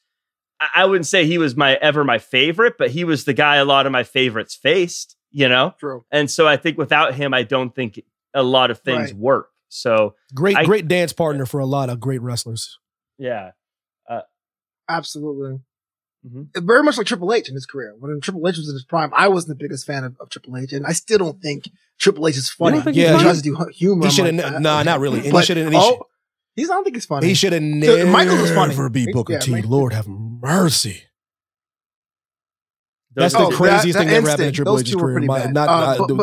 I- I wouldn't say he was my ever my favorite, but he was the guy a lot of my favorites faced, you know? True. And so I think without him, I don't think a lot of things Right. work. So Great, I- great dance partner for a lot of great wrestlers. Yeah. Absolutely. Mhm. Very much like Triple H in his career. When Triple H was in his prime, I wasn't the biggest fan of, of Triple H, and I still don't think Triple H is funny. don't think he's he funny? tries to do humor. He should have, like, uh, nah, not really. And he should have, oh, he's. I don't think he's funny. he should have So, never Michaels was funny. beat Booker Yeah, T. Mike- Lord have mercy. Those That's the Oh, the- craziest that- thing that that ever happened in instant, Triple H's career. My- not, Uh, I, but-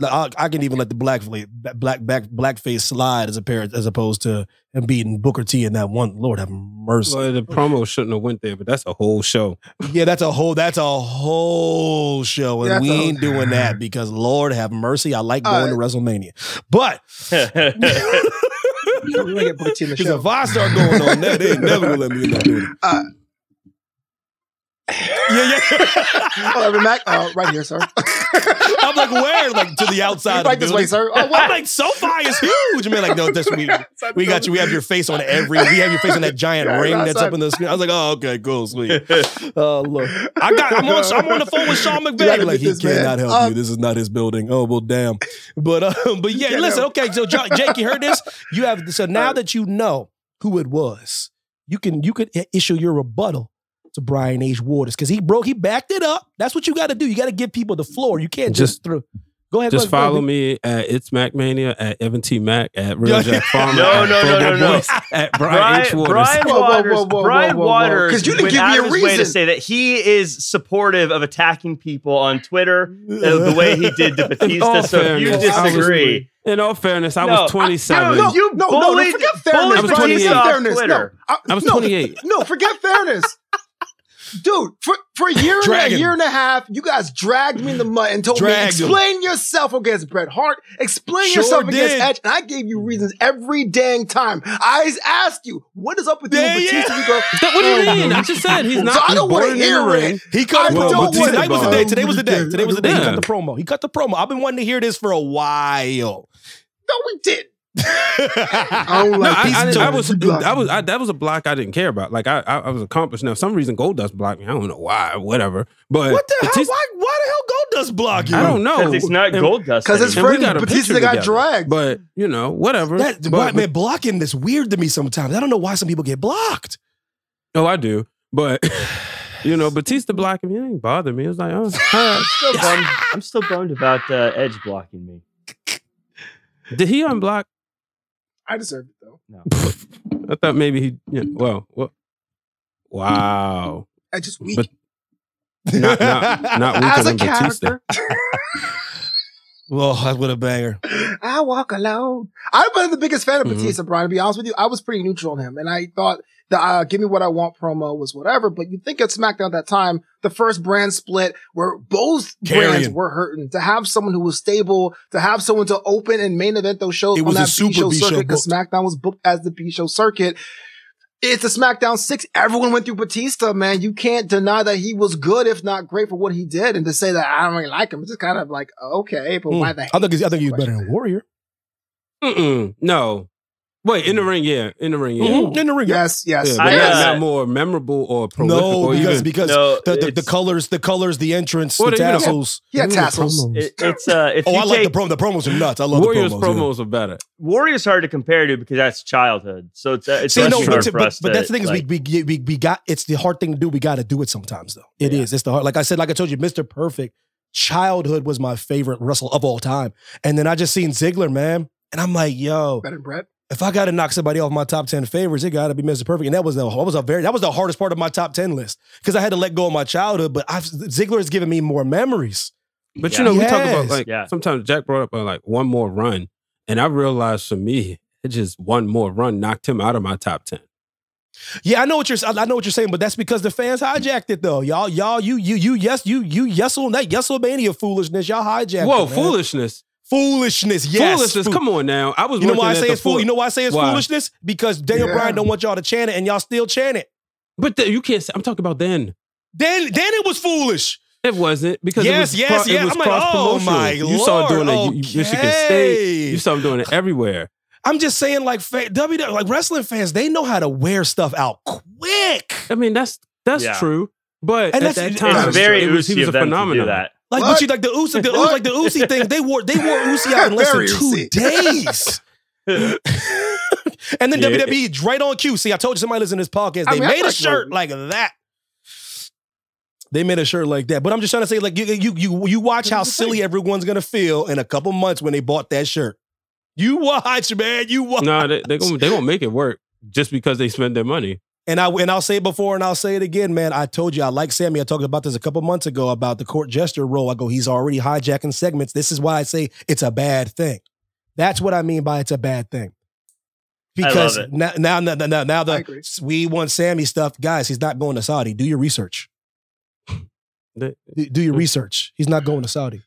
but- I, I- I can even let the black black black blackface slide as a pair as opposed to him beating Booker T in that one. Lord have mercy. Well, the promo shouldn't have went there, but that's a whole show. Yeah, that's a whole that's a whole show, and Yeah, we that's a- ain't doing that because Lord have mercy. I like going Uh, to WrestleMania, but We're get Booker T in the because show. if I start going on that, they ain't never gonna let me in that building. Uh, Yeah, yeah. oh, Mack, uh, right here, sir. I'm like, where? Like to the outside. right of the this way, sir. Oh, I'm like, SoFi is huge. Man, like, no, this we we got you. We have your face on every. We have your face on that giant Yeah, ring that's outside. up in the screen. I was like, oh, okay, cool, sweet. Oh, look, I got. I'm on. I'm on the phone with Sean McVay. Like, he this man. cannot help Um, you. This is not his building. Oh well, damn. But um, but yeah, Yeah, listen. no. Okay, so Jo- Jake, you heard this? You have so now that you know who it was, you can you could issue your rebuttal to Brian H. Waters because he broke. He backed it up. That's what you got to do. You got to give people the floor. You can't just, Just- throw. Go ahead. Just go ahead, go follow ahead. me at It's MackMania, at Evan T. Mack, at Real Yeah. Jack Farmer. No, at no, no, no, no. At Brian, Brian, H. Waters. Brian Whoa, whoa, Waters, whoa, whoa, Brian. Waters 'Cause you didn't give me a reason way to say that he is supportive of attacking people on Twitter uh, the way he did to Batista. all So if you fairness, I was- disagree, In all fairness, I No, was 27. No, you no, no, no, forget fairness. I was 28. Forget Batista fairness. Twitter. No, I was no, 28. No, forget fairness. Dude, for, for a year and a year and a half, you guys dragged me in the mud and told Dragged me, him. explain yourself against Bret Hart, explain Sure yourself against did. Edge. And I gave you reasons every dang time. I asked you, what is up with you Yeah, and Batista? yeah. You go, That- what do you "Oh, mean? I just said he's So not. I don't wanna boring in the hear ring. it. He cut I the don't promo. want Today was the day. Today was the day. Today was the day. He Yeah. cut the promo. He cut the promo. I've been wanting to hear this for a while. No, we did. I I don't No, I, I, I was, You block I was. I, that was a block I didn't care about. Like I, I, I was accomplished. Now, for some reason, Goldust blocked me. I don't know why, whatever. But What the hell? Batista- Why, why the hell Goldust block you? I don't know. Because it's not And- gold dust. Because it's and we friend got Batista got together. dragged. But you know, whatever. That, but, why, man, blocking is weird to me sometimes. I don't know why some people get blocked. Oh, I do. But you know, Batista blocking me it ain't bother me. It was like, oh, all right. still bummed. I'm still bummed about uh, Edge blocking me. did he unblock? I deserved it though. No. I thought maybe he. Yeah, well, well, wow. I just weak. But not not not weaker As a than character, well, that's what a banger. I walk alone. I've been the biggest fan of Mhm. Batista, Brian. To be honest with you, I was pretty neutral on him, and I thought the uh, "Give Me What I Want" promo was whatever. But you think at SmackDown at that time, the first brand split where both brands were hurting, to have someone who was stable, to have someone to open and main event those shows It on that super B show B show circuit because SmackDown was booked as the B show circuit. It's a SmackDown six. Everyone went through Batista, man. You can't deny that he was good, if not great, for what he did. And to say that I don't really like him, it's just kind of like okay, but hmm. why the? I think he's, I think he's Question. better than Warrior. Mm-mm, no. Wait, in the ring, yeah, in the ring, yeah. Mhm. In the ring. Yes, yes. Yeah, but I, not, not more memorable or prolific. No, or because even, because No, the, the, the colors, the colors, the entrance, the they- you know, tassels. He had even the tassels. It, it's uh, if Oh, you I like the take promo. The promos are nuts. I love Warriors the promos. yeah. promos are better. Warriors hard to compare to because that's childhood. So it's uh, it's See, no, but, for but, us but to, that's the thing is like, we, we we we got it's the hard thing to do. We got to do it sometimes though. It is. It's the hard. Like I said, like I told you, Mister Perfect. Childhood was my favorite wrestle of all time, and then I just seen Ziggler, man, and I'm like, yo, Better than Bret. If I got to knock somebody off my top ten favorites, it got to be Mister Perfect, and that was the that was a very that was the hardest part of my top ten list because I had to let go of my childhood. But I've, Ziggler has given me more memories. But Yeah. you know, we talk about like Yeah. sometimes Jack brought up uh, like one more run, and I realized for me, it just one more run knocked him out of my top ten. Yeah, I know what you're. I know what you're saying, but that's because the fans hijacked it, though. Y'all, y'all, you, you, you, yes, you, you, yes on that Yesomania foolishness. Y'all hijacked. Whoa, it, man. foolishness! Foolishness. Yes, Foolishness! Come on now, I was. You know why I say it's fool? You know why I say it's Why? foolishness? Because Daniel Yeah. Bryan don't want y'all to chant it, and y'all still chant it. But the, you can't. Say, I'm talking about then. Then, then it was foolish. It wasn't because Yes, it was yes, cro- yes. It was I'm like, cross oh promotional. my You saw it doing it. Lord, You, you- Michigan okay. State. You saw them doing it everywhere. I'm just saying, like, fa- WWE, like wrestling fans, they know how to wear stuff out quick. I mean, that's that's Yeah. true. But And at that's- that it's time, it's very it was, he was a of phenomenon. that. Like, What? but you like the Uzi, the, What? like the Uzi thing. They wore they wore Uzi out in less than two days. and then Yeah. WWE right on cue. See, I told you somebody listen to this podcast. I They mean, I made a shirt Logan. like that. They made a shirt like that. But I'm just trying to say, like, you you you you watch how silly everyone's gonna feel in a couple months when they bought that shirt. You watch, man. You watch. No, they they gonna they gonna make it work just because they spend their money. And I and I'll say it before and I'll say it again, man. I told you I like Sami. I talked about this a couple months ago about the court jester role. I go, he's already hijacking segments. This is why I say it's a bad thing. That's what I mean by it's a bad thing. I love Because it. now, now, now, now, now the we want Sami stuff, guys. He's not going to Saudi. Do your research. Do do your research. He's not going to Saudi.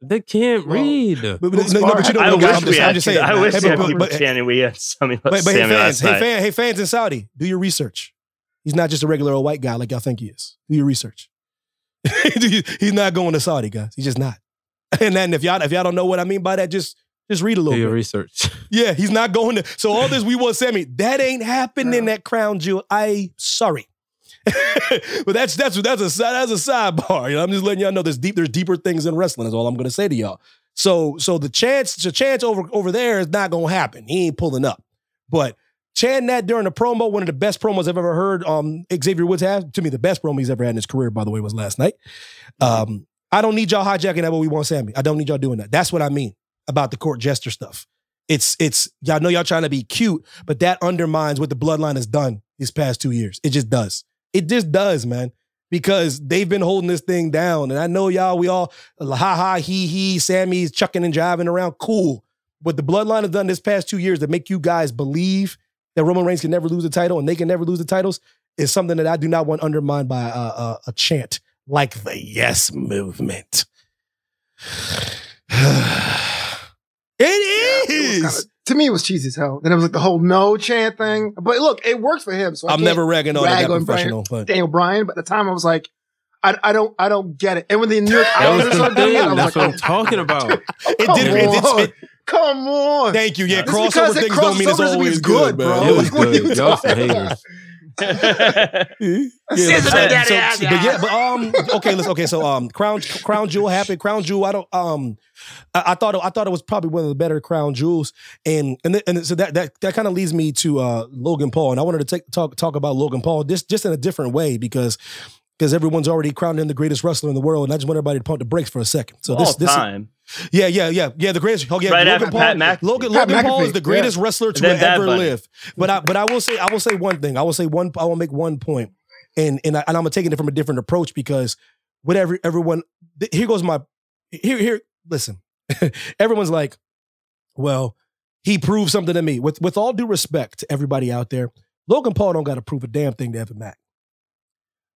They can't Well, read. But, but, Who's no, no, but you know, I no, wish I'm just, we I'm just saying. I wish Hey, we but- had people but- chanting. We had Sami, But, but hey, fans, hey, fan, hey, fans in Saudi, do your research. He's not just a regular old white guy like y'all think he is. Do your research. He's not going to Saudi, guys. He's just not. And then if y'all if y'all don't know what I mean by that, just just read a little. Do little your bit. research. Yeah, he's not going to. So all this we want Sami, that ain't happening. That crown jewel. I sorry. but that's that's that's a that's a sidebar. You know, I'm just letting y'all know there's deep there's deeper things in wrestling. Is all I'm gonna say to y'all. So so the chance the chance over over there is not gonna happen. He ain't pulling up. But chanting that during the promo, one of the best promos I've ever heard. Um, Xavier Woods have to me the best promo he's ever had in his career. By the way, was last night. Um, I don't need y'all hijacking that. What we want, Sami. I don't need y'all doing that. That's what I mean about the court jester stuff. It's it's y'all know y'all trying to be cute, but that undermines what the bloodline has done these past two years. It just does. It just does, man. Because they've been holding this thing down. And I know y'all, we all ha ha, he he, Sami's chucking and driving around. Cool. What the bloodline has done this past two years to make you guys believe that Roman Reigns can never lose the title and they can never lose the titles, is something that I do not want undermined by a, a, a chant like the Yes Movement. it is. Kinda- to me, it was cheesy as hell. Then it was like the whole no chant thing. But look, it works for him. So I I'm never ragging on rag that on professional, but Daniel Bryan. But at the time, I was like, I, I don't, I don't get it. And when the New York That Islanders the started doing it, I was That's like, what I'm talking about. it come did. It did. on. It, come on. thank you. Yeah, Just crossover because things don't mean it's crosses over doesn't always it's good, good, bro. It was What are you good. Y'all haters. Yeah, Scissor so- so- but yeah, but um, okay, let's okay. So um, crown crown jewel happened. Crown jewel. I don't um, I, I thought it, I thought it was probably one of the better crown jewels, and and th- and so that that that kind of leads me to uh Logan Paul, and I wanted to take talk talk about Logan Paul just just in a different way because. Because everyone's already crowned him the greatest wrestler in the world, and I just want everybody to pump the brakes for a second. So All this, this, time. Yeah, yeah, yeah, yeah, the greatest. Oh, yeah, Right Logan after Paul, Pat McAfee. Logan, Pat Logan Paul is the greatest wrestler to And then Bad ever Bunny. live. But I, but I will say, I will say one thing. I will say one. I will make one point, and and, I, and I'm gonna take it from a different approach because whatever everyone. th- Here goes my. Here here. Listen, everyone's like, well, he proved something to me. With with all due respect to everybody out there, Logan Paul don't got to prove a damn thing to Evan Mack.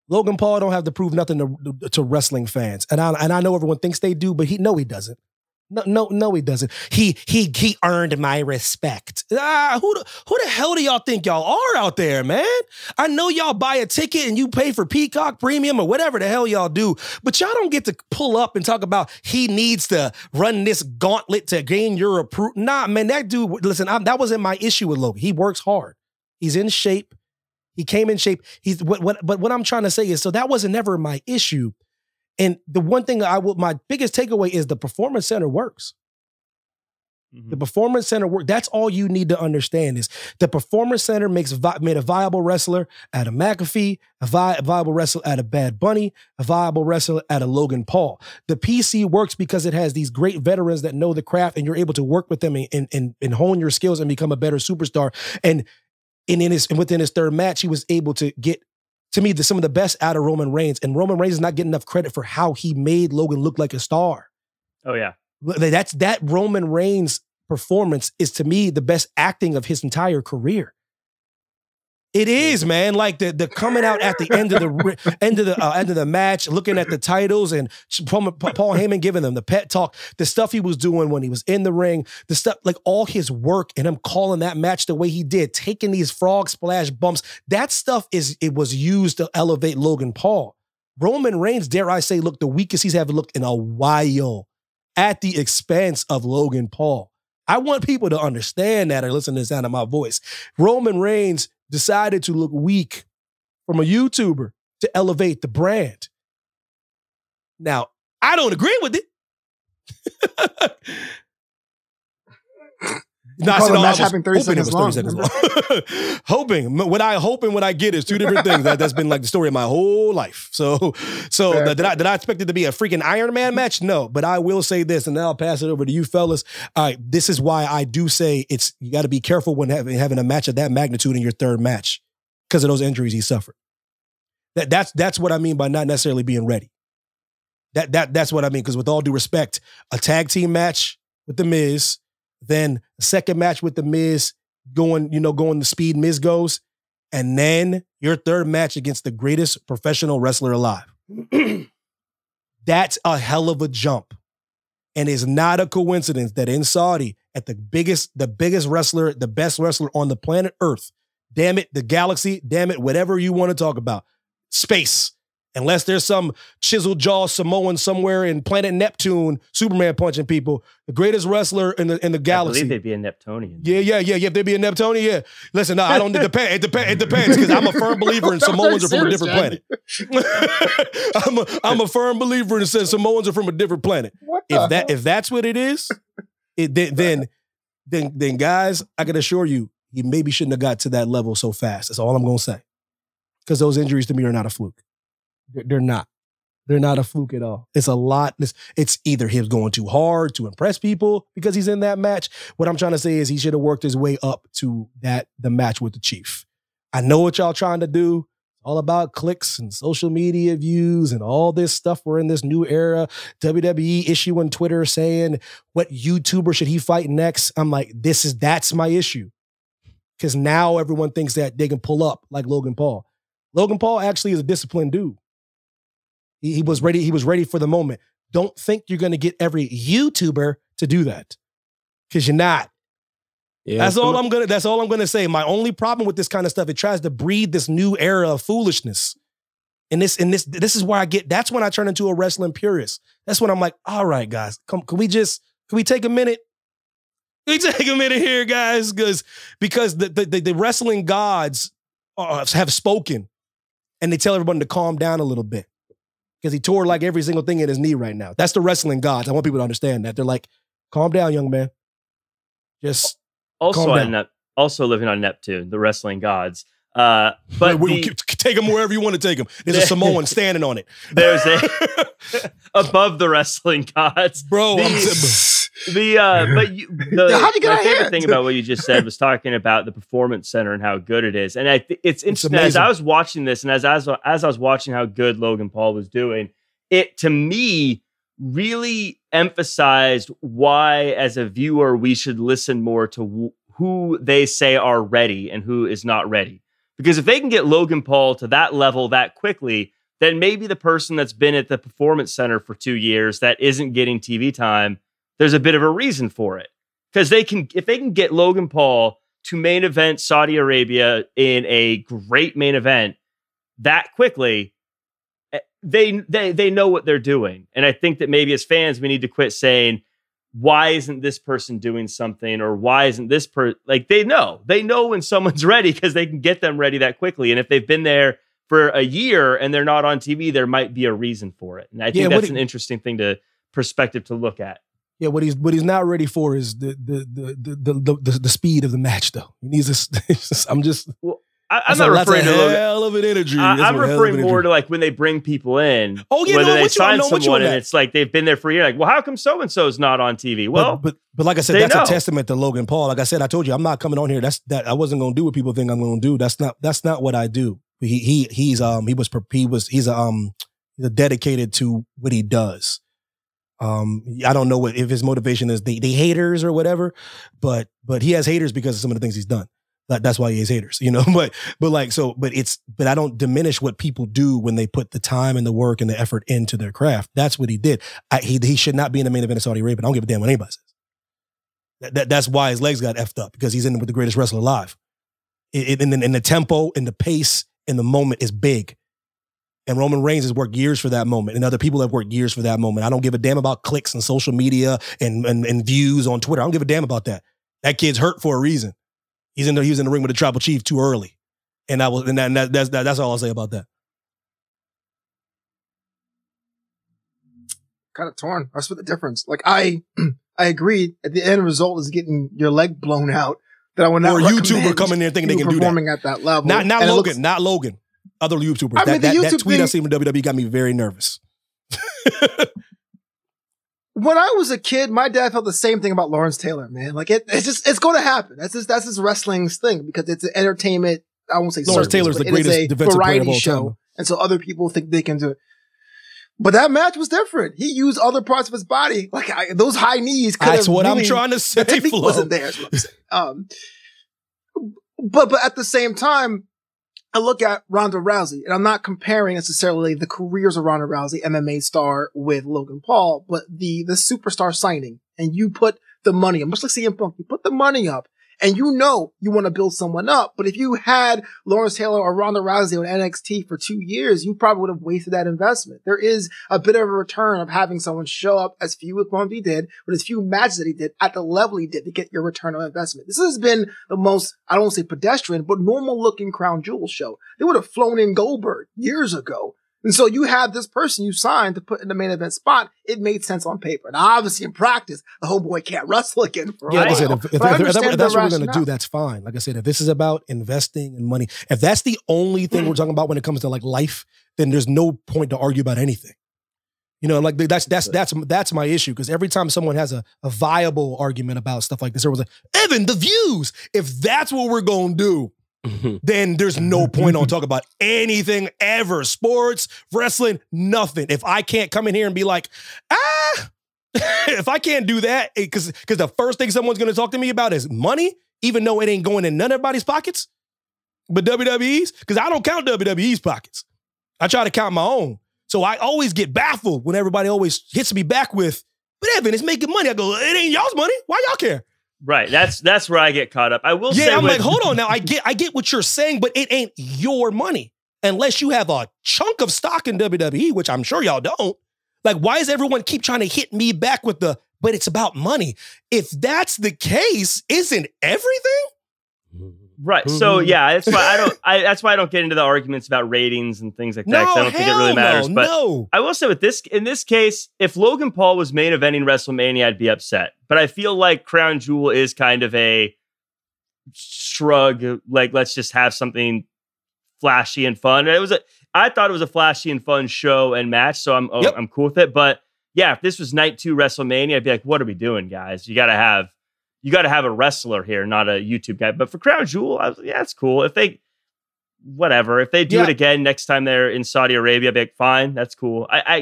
Logan Paul don't have to prove nothing to, to wrestling fans, and I and I know everyone thinks they do, but he no he doesn't. No, no, no, he doesn't. He he he earned my respect. Ah, who the, who the hell do y'all think y'all are out there, man? I know y'all buy a ticket and you pay for Peacock Premium or whatever the hell y'all do, but y'all don't get to pull up and talk about he needs to run this gauntlet to gain your approval. Nah, man, that dude. Listen, I, that wasn't my issue with Logan. He works hard. He's in shape. He came in shape. He's what what. But what I'm trying to say is, so that wasn't ever my issue. And the one thing I will, my biggest takeaway is the performance center works. The mm-hmm. performance center work. That's all you need to understand is the performance center makes vi- made a viable wrestler out of McAfee, a, vi- a viable wrestler out of Bad Bunny, a viable wrestler out of Logan Paul. The PC works because it has these great veterans that know the craft, and you're able to work with them and and, and, and hone your skills and become a better superstar. And and in his and within his third match, he was able to get to me the, some of the best out of Roman Reigns. And Roman Reigns is not getting enough credit for how he made Logan look like a star. Oh yeah. That's that Roman Reigns performance is to me the best acting of his entire career. It is, man. Like the the coming out at the end of the end of the uh, end of the match, looking at the titles, and Paul, Paul Heyman giving them the pet talk, the stuff he was doing when he was in the ring, the stuff like all his work and him calling that match the way he did, taking these frog splash bumps. That stuff is it was used to elevate Logan Paul. Roman Reigns, dare I say, looked the weakest he's ever looked in a while at the expense of Logan Paul. I want people to understand that or listen to the sound of my voice. Roman Reigns decided to look weak from a YouTuber to elevate the brand. Now, I don't agree with it. No, I said, no, I match was happening 30 hoping it seconds was 30 seconds long. hoping. What I hope and what I get is two different things. That, that's been like the story of my whole life. So, so Fair. did I, did I expect it to be a freaking Iron Man match? No, but I will say this, and then I'll pass it over to you fellas. All right, this is why I do say it's you got to be careful when having, having a match of that magnitude in your third match because of those injuries he suffered. That that's that's what I mean by not necessarily being ready. That that that's what I mean because with all due respect, a tag team match with the Miz, then second match with the Miz going, you know, going the speed Miz goes, and then your third match against the greatest professional wrestler alive. That's a hell of a jump. And it's not a coincidence that in Saudi, at the biggest, the biggest wrestler, the best wrestler on the planet Earth, damn it, the galaxy, damn it, whatever you want to talk about, space. Unless there's some chiseled jaw Samoan somewhere in planet Neptune, Superman punching people, the greatest wrestler in the in the I galaxy. believe they'd be a Neptunian. Yeah, yeah, yeah, yeah. If they'd be a Neptunian, yeah. Listen, no, I don't. It depends. It depends. It depends because I'm a firm believer in That Samoans are from a different planet. I'm a I'm a firm believer in says Samoans are from a different planet. What If that hell? if that's what it is, it then then then, then guys, I can assure you, he maybe shouldn't have got to that level so fast. That's all I'm gonna say. Because those injuries to me are not a fluke. They're, not. They're not a fluke at all. It's a lot. It's, it's either him going too hard to impress people because he's in that match. What I'm trying to say is he should have worked his way up to that the match with the Chief. I know what y'all trying to do. All about clicks and social media views and all this stuff. We're in this new era. WWE issuing Twitter saying what YouTuber should he fight next. I'm like, this is that's my issue. Because now everyone thinks that they can pull up like Logan Paul. Logan Paul actually is a disciplined dude. He, he was ready. He was ready for the moment. Don't think you're going to get every YouTuber to do that because you're not. Yeah, that's all I'm gonna. That's all I'm gonna say. My only problem with this kind of stuff, it tries to breed this new era of foolishness. And this, and this, this is where I get. That's when I turn into a wrestling purist. That's when I'm like, all right, guys, come. Can we just? Can we take a minute? Can we take a minute here, guys, because because the the, the, wrestling gods uh, have spoken, and they tell everybody to calm down a little bit because he tore like every single thing in his knee right now. That's the wrestling gods. I want people to understand that. They're like, calm down, young man. Just Also on. Nep- also living on Neptune, the wrestling gods. Uh, but we, the- take them wherever you want to take them. There's a Samoan standing on it. there's a above the wrestling gods. bro. The- The uh, but you, the, how'd you get my favorite thing about what you just said was talking about the performance center and how good it is, and I th- it's interesting as. I was watching this, and as as as I was watching how good Logan Paul was doing, it to me really emphasized why, as a viewer, we should listen more to w- who they say are ready and who is not ready. Because if they can get Logan Paul to that level that quickly, then maybe the person that's been at the performance center for two years that isn't getting TV time, there's a bit of a reason for it. Because they can, if they can get Logan Paul to main event Saudi Arabia in a great main event that quickly, eh, they they they know what they're doing. And I think that maybe as fans, we need to quit saying, why isn't this person doing something? or why isn't this per like they know. They know when someone's ready because they can get them ready that quickly. And if they've been there for a year and they're not on tv there might be a reason for it. And i think Yeah, that's an interesting thing to perspective to look at yeah, what he's what he's not ready for is the the the the the, the, the speed of the match though. He needs this. I'm just. I, i'm that's not referring a to hell of an energy. I, That's I'm a hell of referring more energy. to like when they bring people in. Oh, yeah, whether no, they sign no, you someone on and it's like they've been there for a year. Like, well, how come so and so's not on TV? Well, but, but but like I said, that's know. a testament to Logan Paul. Like I said, I told you, I'm not coming on here. That's that I wasn't gonna do what people think I'm gonna do. That's not that's not what I do. He he he's um he was pre- he was he's a, um he's a dedicated to what he does. Um, I don't know what if his motivation is the, the haters or whatever, but but he has haters because of some of the things he's done. That, that's why he has haters, you know. But but like so, but it's but I don't diminish what people do when they put the time and the work and the effort into their craft. That's what he did. I, he he should not be in the main event of Saudi Arabia. I don't give a damn what anybody says. That, that- that's why his legs got effed up because he's in with the greatest wrestler alive. It, it- and, and the tempo and the pace and the moment is big. And Roman Reigns has worked years for that moment, and other people have worked years for that moment. I don't give a damn about clicks and social media and, and, and views on Twitter. I don't give a damn about that. That kid's hurt for a reason. He's in the, he was in the ring with the tribal chief too early, and that was and, that, and that, that's that, that's all I'll say about that. kind of torn. I split the difference. Like I, I agree At the end result is getting your leg blown out. That I would not Or a YouTuber coming there thinking they can do that. performing at that level. Not not And Logan, looks- not Logan. Other YouTubers. I that, mean, the that, that YouTube tweet I thing- seen from WWE got me very nervous. when I was a kid, my dad felt the same thing about Lawrence Taylor. Man, like it, it's just it's going to happen. That's just that's his wrestling's thing because it's an entertainment. I won't say Lawrence service, Taylor's the greatest a defensive variety show, time. and so other people think they can do it. But that match was different. He used other parts of his body, like I, those high knees. That's what I'm trying to say, The wasn't there. Is what I'm saying. Um, but but at the same time, I look at Ronda Rousey, and I'm not comparing necessarily the careers of Ronda Rousey, MMA star, with Logan Paul, but the the superstar signing, and you put the money up, much like CM Punk, you put the money up, and you know you want to build someone up. But if you had Lawrence Taylor or Ronda Rousey on NXT for two years, you probably would have wasted that investment. There is a bit of a return of having someone show up as few as Punk did, but as few matches that he did at the level he did to get your return on investment. This has been the most, I don't want to say pedestrian, but normal looking Crown Jewel show. They would have flown in Goldberg years ago. And so you have this person you signed to put in the main event spot. It made sense on paper. Now, obviously, in practice, the homeboy can't wrestle again for Yeah, like I said, if, if, if- if that- that's what we're going to do, that's fine. Like I said, if this is about investing and money, if that's the only thing we're talking about when it comes to like life, then there's no point to argue about anything. You know, like that's that's that's that's my issue because every time someone has a, a viable argument about stuff like this, there was like Evan, the views. If that's what we're gonna do, then there's no point on talking about anything ever. Sports, wrestling, nothing. If I can't come in here and be like, ah, if I can't do that, because because the first thing someone's gonna talk to me about is money, even though it ain't going in none of everybody's pockets. But WWE's, because I don't count WWE's pockets. I try to count my own. So I always get baffled when everybody always hits me back with, but Evan, it's making money. I go, it ain't y'all's money. Why y'all care? Right. That's that's where I get caught up. I will say Yeah, I'm with- like, hold on now. I get I get what you're saying, but it ain't your money unless you have a chunk of stock in WWE, which I'm sure y'all don't. Like, why does everyone keep trying to hit me back with the? But it's about money. If that's the case, isn't everything? Right. So yeah, that's why I don't. I, that's why I don't get into the arguments about ratings and things like that. No, I don't think it really matters. no, But no. I will say with this, in this case, if Logan Paul was main eventing WrestleMania, I'd be upset. But I feel like Crown Jewel is kind of a shrug. Like let's just have something flashy and fun. It was a. I thought it was a flashy and fun show and match, so I'm oh, Yep. I'm cool with it. But yeah, if this was night two WrestleMania, I'd be like, what are we doing, guys? You got to have you got to have a wrestler here, not a YouTube guy. But for Crown Jewel, I was, yeah, it's cool. If they, whatever, if they do Yeah. it again next time they're in Saudi Arabia, I'd be like, fine, that's cool. I, I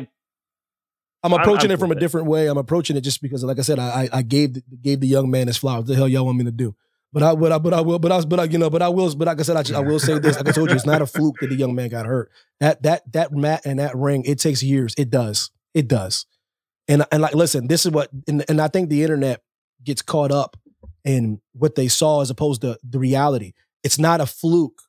I'm I'm- approaching I'm it from a different way. I'm approaching it just because, like I said, I I, gave the, gave the young man his flowers. The hell y'all want me to do? But I, but I, but I will, but I, but I, you know, but I will, but like I said, I, just- I will say this. Like I told you, it's not a fluke that the young man got hurt. That that that mat and that ring, it takes years. It does. It does. And and like, listen, this is what, and, and I think the internet gets caught up in what they saw as opposed to the reality. It's not a fluke.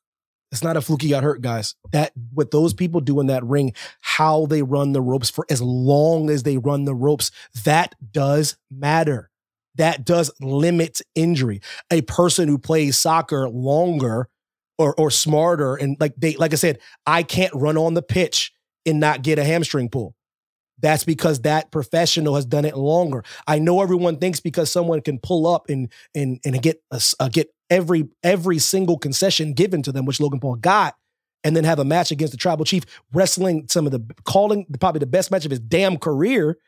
It's not a fluke he got hurt, guys. That what those people do in that ring, how they run the ropes for as long as they run the ropes, that does matter. That does limit injury. A person who plays soccer longer or or smarter and like they like I said, I can't run on the pitch and not get a hamstring pull. That's because that professional has done it longer. I know everyone thinks because someone can pull up and and and get a, uh, get every every single concession given to them, which Logan Paul got, and then have a match against the tribal chief, wrestling some of the calling probably the best match of his damn career.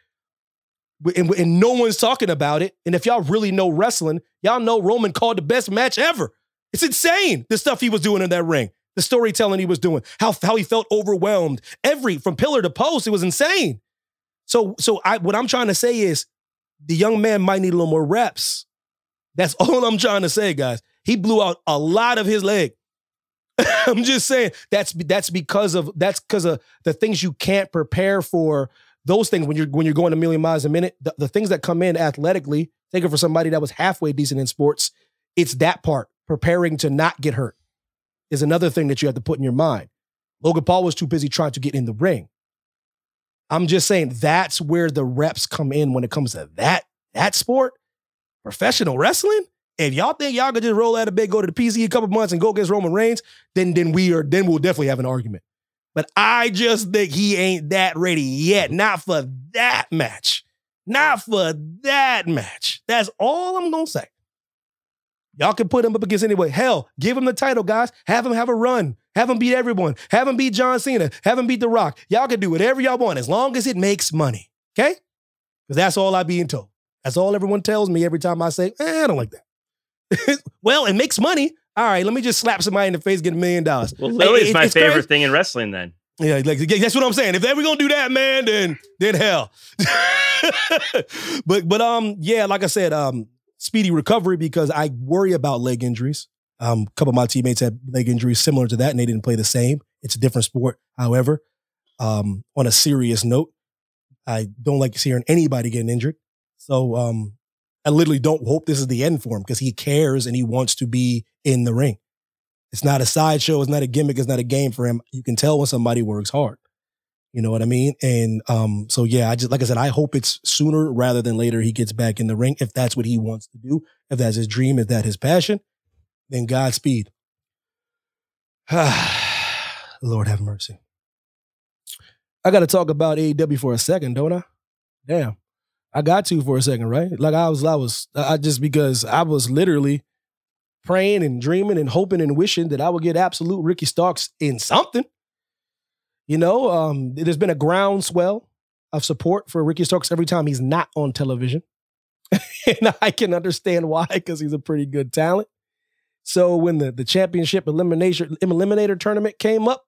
And, and no one's talking about it. And if y'all really know wrestling, y'all know Roman called the best match ever. It's insane the stuff he was doing in that ring, the storytelling he was doing, how how he felt overwhelmed. Every from pillar to post, it was insane. So so I what I'm trying to say is the young man might need a little more reps. That's all I'm trying to say, guys. He blew out a lot of his leg. I'm just saying that's that's because of that's because of the things you can't prepare for. Those things when you're when you're going a million miles a minute, the, the things that come in athletically, take it for somebody that was halfway decent in sports. It's that part preparing to not get hurt is another thing that you have to put in your mind. Logan Paul was too busy trying to get in the ring. I'm just saying that's where the reps come in when it comes to that that sport, professional wrestling. If y'all think y'all could just roll out of bed, go to the PC a couple months, and go against Roman Reigns, then then we are then we'll definitely have an argument. But I just think he ain't that ready yet. Not for that match. Not for that match. That's all I'm gonna say. Y'all can put him up against anyway. Hell, give him the title, guys. Have him have a run. Have him beat everyone. Have him beat John Cena. Have him beat The Rock. Y'all can do whatever y'all want as long as it makes money. Okay? Because that's all I'm being told. That's all everyone tells me every time I say, eh, I don't like that. well, it makes money. All right, let me just slap somebody in the face, get a million dollars. well, Hey, Lily's it- my it's favorite crazy. thing in wrestling. Then Yeah, like that's what I'm saying. If they ever gonna do that, man, then then hell. but but um yeah, like I said, um speedy recovery because I worry about leg injuries. Um, a couple of my teammates had leg injuries similar to that, and they didn't play the same. It's a different sport. However, um, on a serious note, I don't like hearing anybody getting injured. So um, I literally don't hope this is the end for him because he cares and he wants to be in the ring. It's not a sideshow. It's not a gimmick. It's not a game for him. You can tell when somebody works hard. You know what I mean? And um, so yeah, I just like I said, I hope it's sooner rather than later he gets back in the ring if that's what he wants to do, if that's his dream, if that's his passion, then Godspeed. Lord have mercy. I got to talk about AEW for a second, don't I? Damn, I got to for a second, right? Like I was, I was, I just because I was literally praying and dreaming and hoping and wishing that I would get absolute Ricky Starks in something. You know, um, there's been a groundswell of support for Ricky Starks every time he's not on television. and I can understand why, because he's a pretty good talent. So when the, the championship elimination eliminator tournament came up,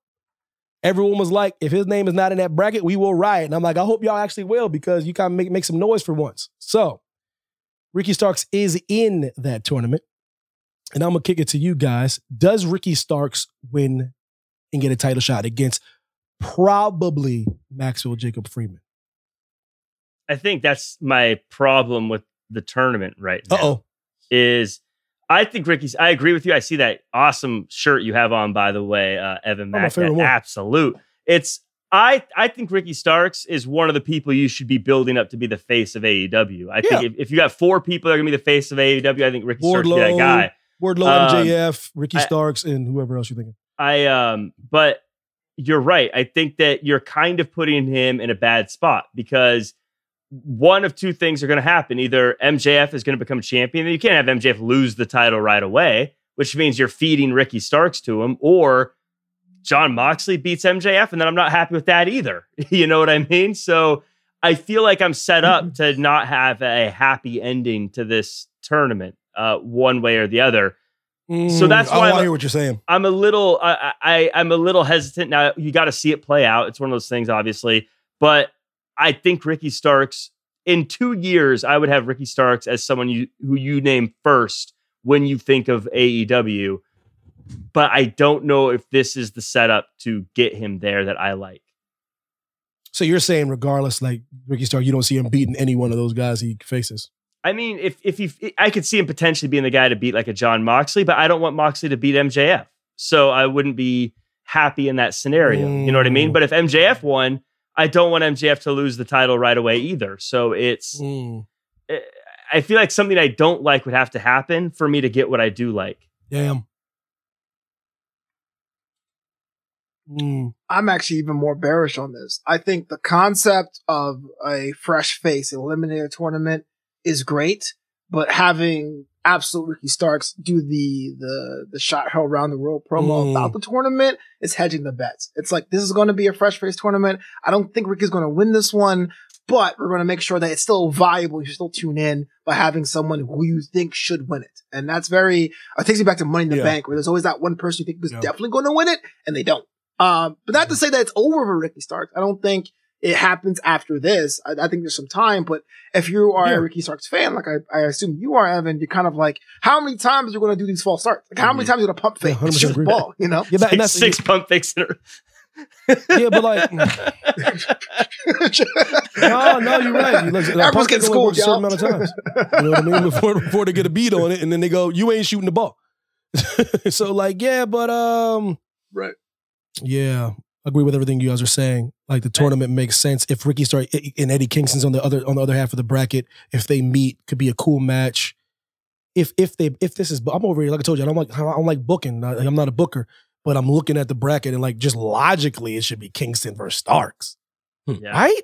everyone was like, if his name is not in that bracket, we will riot. And I'm like, I hope y'all actually will because you kind of make, make some noise for once. So Ricky Starks is in that tournament. and I'm gonna kick it to you guys. Does Ricky Starks win and get a title shot against probably Maxwell Jacob Friedman? I think that's my problem with the tournament right now. Uh oh. Is I think Ricky's. I agree with you. I see that awesome shirt you have on, by the way, uh, Evan Oh, Mack. that absolute. It's I. I think Ricky Starks is one of the people you should be building up to be the face of AEW. I Yeah. think if, if you got four people that are gonna be the face of AEW, I think Ricky Starks that guy. Wardlow, Um, MJF, Ricky I- Starks, and whoever else you're thinking. I um but you're right. I think that you're kind of putting him in a bad spot because one of two things are going to happen. Either MJF is going to become champion, and you can't have MJF lose the title right away, which means you're feeding Ricky Starks to him, or Jon Moxley beats MJF, and then I'm not happy with that either. you know what I mean? So I feel like I'm set up to not have a happy ending to this tournament, uh, one way or the other. So that's Mm, why oh, I'm I hear what you're saying. I'm a little I, I I'm a little hesitant now. You got to see it play out. It's one of those things, obviously. But I think Ricky Starks in two years, I would have Ricky Starks as someone you who you name first when you think of AEW. But I don't know if this is the setup to get him there that I like. So you're saying, regardless, like Ricky Starks, you don't see him beating any one of those guys he faces. I mean, if if he, I could see him potentially being the guy to beat like a Jon Moxley, but I don't want Moxley to beat MJF, so I wouldn't be happy in that scenario. You know what I mean? Mm. But if MJF won, I don't want MJF to lose the title right away either. So it's, Mm. eh, I feel like something I don't like would have to happen for me to get what I do like. Damn. Mm. I'm actually even more bearish on this. I think the concept of a fresh face eliminator tournament is great, but having absolute Ricky Starks do the the the shot hell around the world promo Mm. about the tournament is hedging the bets. It's like this is going to be a fresh face tournament. I don't think Ricky's going to win this one, but we're going to make sure that it's still viable. You still tune in by having someone who you think should win it, and that's very. It takes me back to Money in the Yeah. Bank, where there's always that one person you think is Yeah. definitely going to win it, and they don't. Um, but not to say that it's over for Ricky Starks. I don't think it happens after this. I, I think there's some time, but if you are Yeah. a Ricky Starks fan, like I, I assume you are, Evan, you're kind of like, how many times are you going to do these false starts? Like, how many times are you going to pump Yeah, fake? 100% Shoot the ball, you know? Yeah, that, and Like that's six pump fakes in a Yeah, but like, no, no, you're right. You look, Everyone's pump getting fake schooled, a certain amount of times. You know what I mean? Before before they get a beat on it, and then they go, "You ain't shooting the ball." so like, yeah, but um, Right. yeah, I agree with everything you guys are saying. Like the tournament makes sense if Ricky Starks and Eddie Kingston's on the other on the other half of the bracket. If they meet, could be a cool match. If if they if this is, I'm over here. Like I told you, I don't like I don't like booking. I- I'm not a booker, but I'm looking at the bracket and like just logically, it should be Kingston versus Starks hmm. Yeah. right?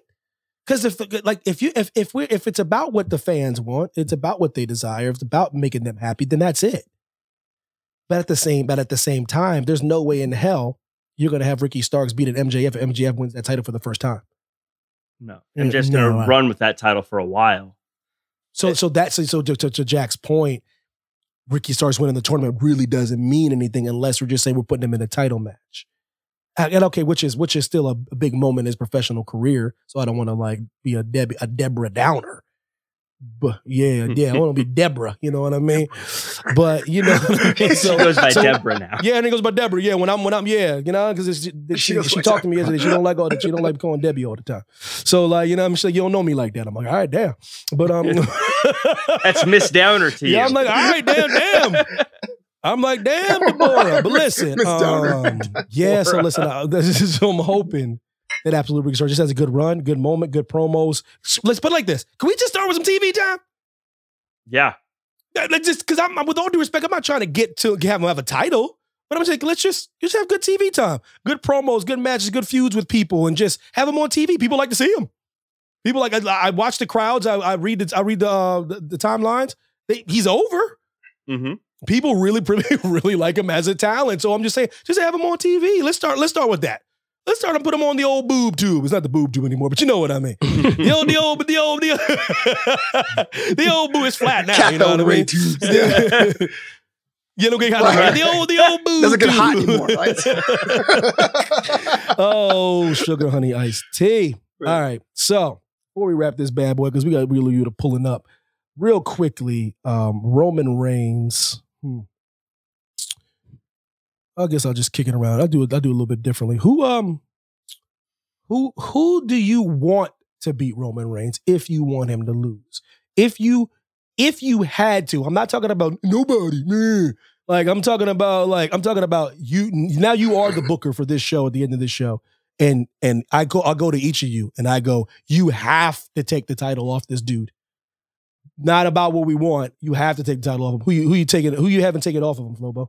Because if like if you if if we if it's about what the fans want, it's about what they desire. If it's about making them happy, then that's it. But at the same but at the same time, there's no way in hell you're gonna have Ricky Starks beat an MJF and MJF wins that title for the first time. No, I'm just gonna I- run with that title for a while. So so that's so to, to, to Jack's point, Ricky Starks winning the tournament really doesn't mean anything unless we're just saying we're putting him in a title match. And and okay, which is which is still a, a big moment in his professional career. So I don't want to like be a Deb a Deborah Downer. Yeah, yeah, I want to be Deborah. You know what I mean? But you know, she so- goes by so- Deborah now. Yeah, and it goes by Deborah. Yeah, when I'm when I'm yeah, you know, because she, She she, talked to me yesterday. She don't like all that. She don't like calling Debbie all the time. So like you know, I'm like you don't know me like that. I'm like all right, damn. But um, That's Miss Downer to you. yeah, I'm like all right, damn, damn. I'm like damn, Deborah. But listen, um, yeah. So listen, uh, this is what I'm hoping that Absolute Ricky Starks just has a good run, good moment, good promos. Let's put it like this: Can we just start with some TV time? yeah. Let's just because I'm with all due respect, I'm not trying to get to have him have a title, but I'm saying let's just just have good TV time, good promos, good matches, good feuds with people, and just have him on TV. People like to see him. People like I, I watch the crowds. I, I read the I read the uh, the, the timelines. They, he's over. hmm People really really really like him as a talent. So I'm just saying, just have him on TV. Let's start. Let's start with that. Let's start and put him on the old boob tube. It's not the boob tube anymore, but you know what I mean. the old, the old, the old, the old, the old boo is flat now. you know what I mean? tubes. you know, get Right. the old, the old boo. Doesn't get hot anymore, right? oh, sugar honey iced tea. All right. So before we wrap this bad boy, because we got Wheeler Yuta pulling up real quickly. Um, Roman Reigns. Hmm. I guess I'll just kick it around. I do it. I do it a little bit differently. Who um, who who do you want to beat Roman Reigns if you want him to lose? If you if you had to, I'm not talking about nobody. meh. Like I'm talking about like I'm talking about you. Now you are the booker for this show at the end of this show, and and I go I'll go to each of you and I go. You have to take the title off this dude. Not about what we want. You have to take the title off him. Who you who you taking? Who you haven't taken off of him, Flobo?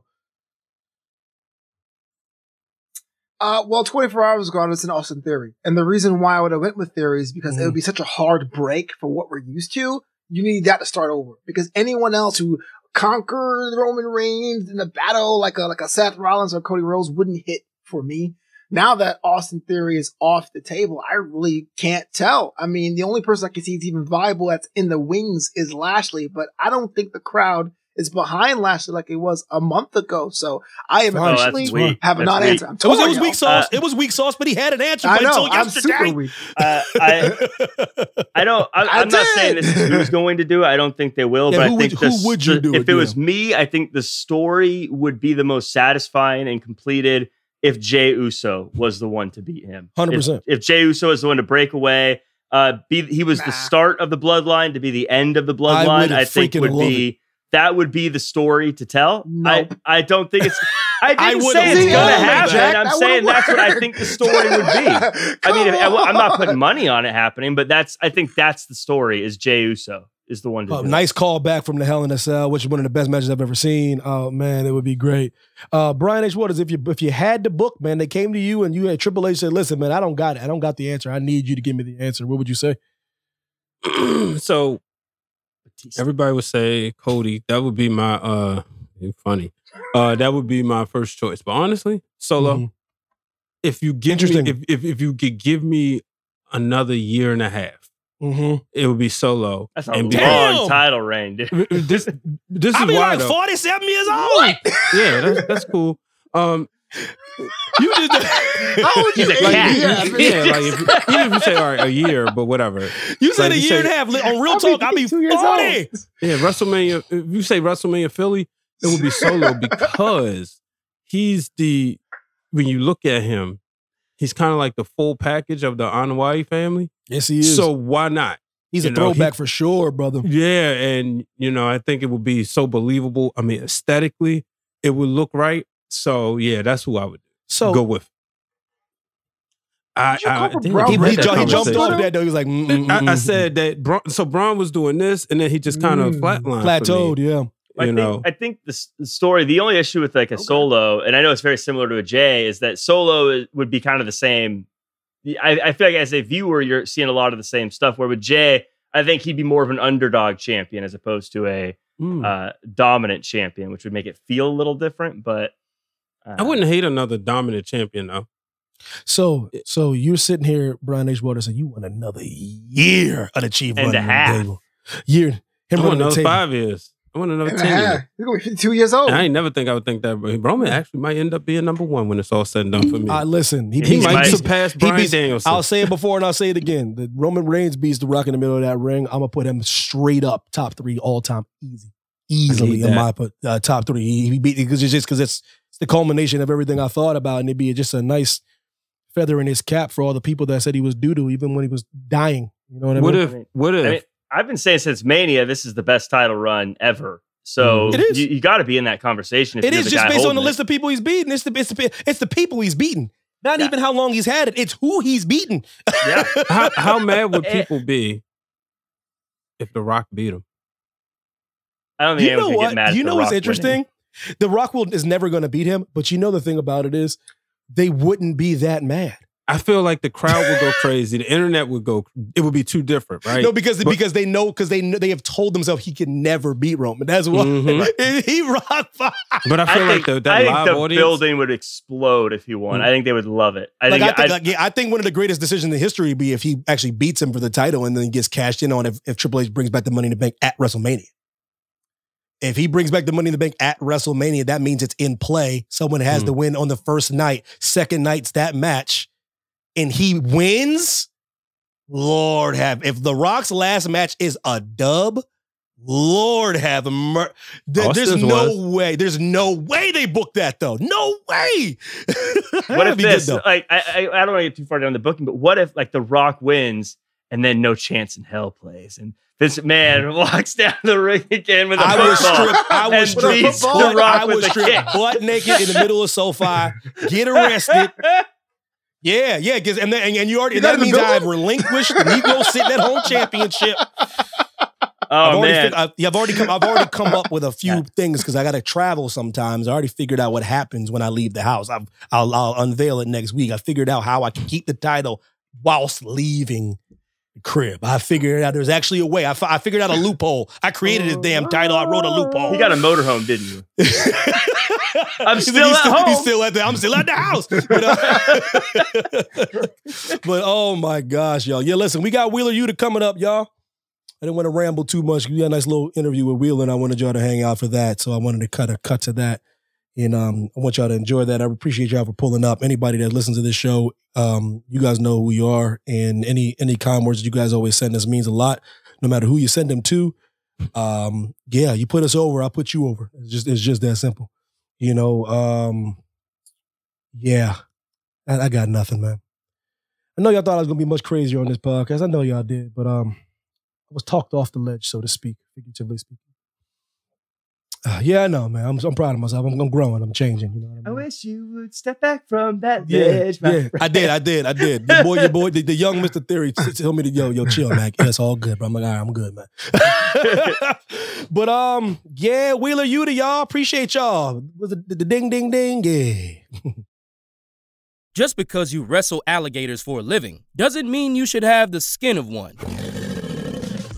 Uh, well, 24 hours ago, it's an Austin Theory. And the reason why I would have went with Theory is because it would be such a hard break for what we're used to. You need that to start over. Because anyone else who conquered Roman Reigns in a battle like a, like a Seth Rollins or Cody Rhodes wouldn't hit for me. Now that Austin Theory is off the table, I really can't tell. I mean, the only person I can see is even viable that's in the wings is Lashley, but I don't think the crowd is behind Lashley like it was a month ago. So I am Oh, that's actually have a That's non-answer. I'm It was, it was weak sauce. Uh, it was weak sauce, but he had an answer I know. until I'm yesterday. super weak. Uh, I I don't. I, I I'm not saying this is who's going to do it. I don't think they will. Yeah, but who I think would- the, who would you do If it, it was me, I think the story would be the most satisfying and completed if Jey Uso was the one to beat him. 100%. If, if Jey Uso is the one to break away, uh, be he was Nah. the start of the bloodline to be the end of the bloodline. would I, think would love be that would be the story to tell. Nope. I I don't think it's. I I didn't would've say it's gonna happen. Jack, I'm that saying would've that's what I think the story would be. I mean, if, I'm not putting money on it happening, but that's I think that's the story. Is Jey Uso is the one to Uh, do it. nice call back from the Hell in a Cell, which is one of the best matches I've ever seen. Oh man, it would be great. Uh, Brian H. Waters, if you if you had the book, man, they came to you and you had Triple H said, "Listen, man, I don't got it. I don't got the answer. I need you to give me the answer." What would you say? so everybody would say Cody. That would be my uh funny. Uh that would be my first choice. But honestly, solo, Mhm. if you give Interesting. me if, if if you could give me another year and a half, Mm-hmm. it would be solo. That's a And long be- Damn! title reign, dude. this this I is mean, why like though. forty-seven years old. Yeah, that's that's cool. Um You just How would you He's a eight cat. years? yeah, like if, even if you say all right, a year, but whatever. you said Like a you year and a half. Li- On real I'll be talk, I'll be 52 years forty. old. Yeah, WrestleMania. If you say WrestleMania Philly, it would be solo because he's the when you look at him, he's kind of like the full package of the Anoa'i family. Yes, he is. So why not? he's a you know, he- throwback for sure, brother. Yeah, and you know, I think it would be so believable. I mean, aesthetically, it would look right. So yeah, that's who I would So go with. I, Did you I, call for damn, Braun I he, he, that he jumped off that though. He was like, mm, mm, I, I mm, said that. Braun, so Braun was doing this, and then he just kind of Mm. flatlined. plateaued. Yeah. I You think, know, I think the, story, the only issue with like a solo, and I know it's very similar to a Jey, is that solo would be kind of the same. I, I feel like as a viewer, you're seeing a lot of the same stuff. Where with Jey, I think he'd be more of an underdog champion as opposed to a Mm. uh, dominant champion, which would make it feel a little different. But uh, I wouldn't hate another dominant champion though. So, so you're sitting here, Brian H. Waters, and you want another year of the chief And a running the half. table. Year, him I want another five years. I want another And ten half. years. He's gonna be 52 years old. And I ain't never think I would think that but Roman actually might end up being number one when it's all said and done for me. Uh, listen, he, he might surpass he Brian beats- Danielson. I'll say it before and I'll say it again. The Roman Reigns beats the Rock in the middle of that ring. I'm gonna put him straight up top three all time, easy, easily in my uh, top three. He, he beat because it's just because it's it's the culmination of everything I thought about, and it'd be just a nice feather in his cap for all the people that said he was doo doo, even when he was dying. You know what I what mean? if? What if? I mean, I've been saying since Mania, this is the best title run ever. So It is. you, you got to be in that conversation. If It you're is the just based on the it. list of people he's beaten. It's the it's the it's the people he's beaten. Not Yeah. even how long he's had it. It's who he's beaten. Yeah. how, how mad would people be if The Rock beat him? I don't think you know what? get mad. You know what's Rock winning. interesting? The Rock will is never going to beat him, but you know the thing about it is they wouldn't be that mad. I feel like the crowd would go crazy. The internet would go. It would be too different, right? No, because But- because they know because they know, they have told themselves he can never beat Roman. That's why Mhm. he rock. But I I feel think, like the, that I think the audience. building would explode if he won. Mm. I think they would love it. I like think, I think, I- like, yeah, I think one of the greatest decisions in history would be if he actually beats him for the title and then gets cashed in on if, if Triple H brings back the Money in the Bank at WrestleMania. If he brings back the Money in the Bank at WrestleMania, that means it's in play. Someone has Hmm. to win on the first night. Second night's that match, and he wins. Lord have if the Rock's last match is a dub, Lord have mer- There- There's no was. way. There's no way they booked that though. No way. What if be good, this? Like, I, I, I don't want to get too far down the booking, but what if like The Rock wins and then No Chance in Hell plays and this man walks down the ring again with a I was football stripped. I was and stripped. beats The butt- Rock I with was a stripped kick. butt naked in the middle of SoFi. Get arrested. Yeah, yeah, and, then, and, and you already You that got in the means I've relinquished the Negro sitting at home championship. Oh I've already, man, fig- I've, yeah, I've already come. I've already come up with a few things because I got to travel sometimes. I already figured out what happens when I leave the house. I've, I'll, I'll unveil it next week. I figured out how I can keep the title whilst leaving the crib. I figured out there's actually a way. I, I figured out a loophole. I created this damn title. I wrote a loophole. you got a motorhome, didn't you? I'm still at home. He's still at the. I'm still at the house. You know? Uh, but oh my gosh, y'all. Yeah, listen, we got Wheeler Yuta coming up, y'all. I didn't want to ramble too much. We got a nice little interview with Wheeler, and I wanted y'all to hang out for that. So I wanted to cut a cut to that. And um, I want y'all to enjoy that. I appreciate y'all for pulling up. Anybody that listens to this show, um, you guys know who you are, and any any kind words you guys always send us means a lot. No matter who you send them to, um, yeah, you put us over, I'll put you over. It's just it's just that simple. You know, um, yeah, I, I got nothing, man. I know y'all thought I was gonna be much crazier on this podcast. I know y'all did, but um, I was talked off the ledge, so to speak, figuratively speaking. Uh, yeah, I know, man. I'm, I'm proud of myself. I'm, I'm growing. I'm changing. You know what I I wish you would step back from that Yeah, ledge. my yeah, I did, I did, I did. The boy, your boy, the, the young Mister Theory t- told me to yo, yo, chill, man. Yeah, it's all good, bro. I'm like, all right, I'm good, man. but um, yeah, Wheeler Yuta y'all appreciate y'all. Was it the, the ding, ding, ding? Yeah. Just because you wrestle alligators for a living doesn't mean you should have the skin of one.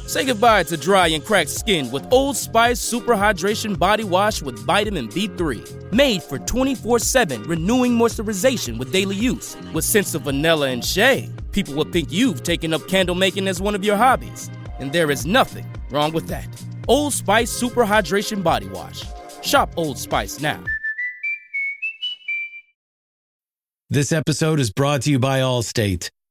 Say goodbye to dry and cracked skin with Old Spice Super Hydration Body Wash with vitamin B3. Made for 24 7 renewing moisturization with daily use. With scents of vanilla and shea, people will think you've taken up candle making as one of your hobbies. And there is nothing wrong with that. Old Spice Super Hydration Body Wash. Shop Old Spice now. This episode is brought to you by Allstate.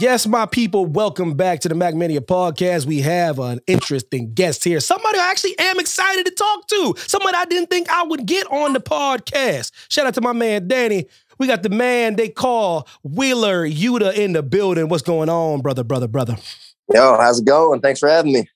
Yes, my people, welcome back to the MackMania podcast. We have an interesting guest here. Somebody I actually am excited to talk to. Somebody I didn't think I would get on the podcast. Shout out to my man Danny. We got the man they call Wheeler Yuta in the building. What's going on, brother, brother, brother? Yo, how's it going? Thanks for having me.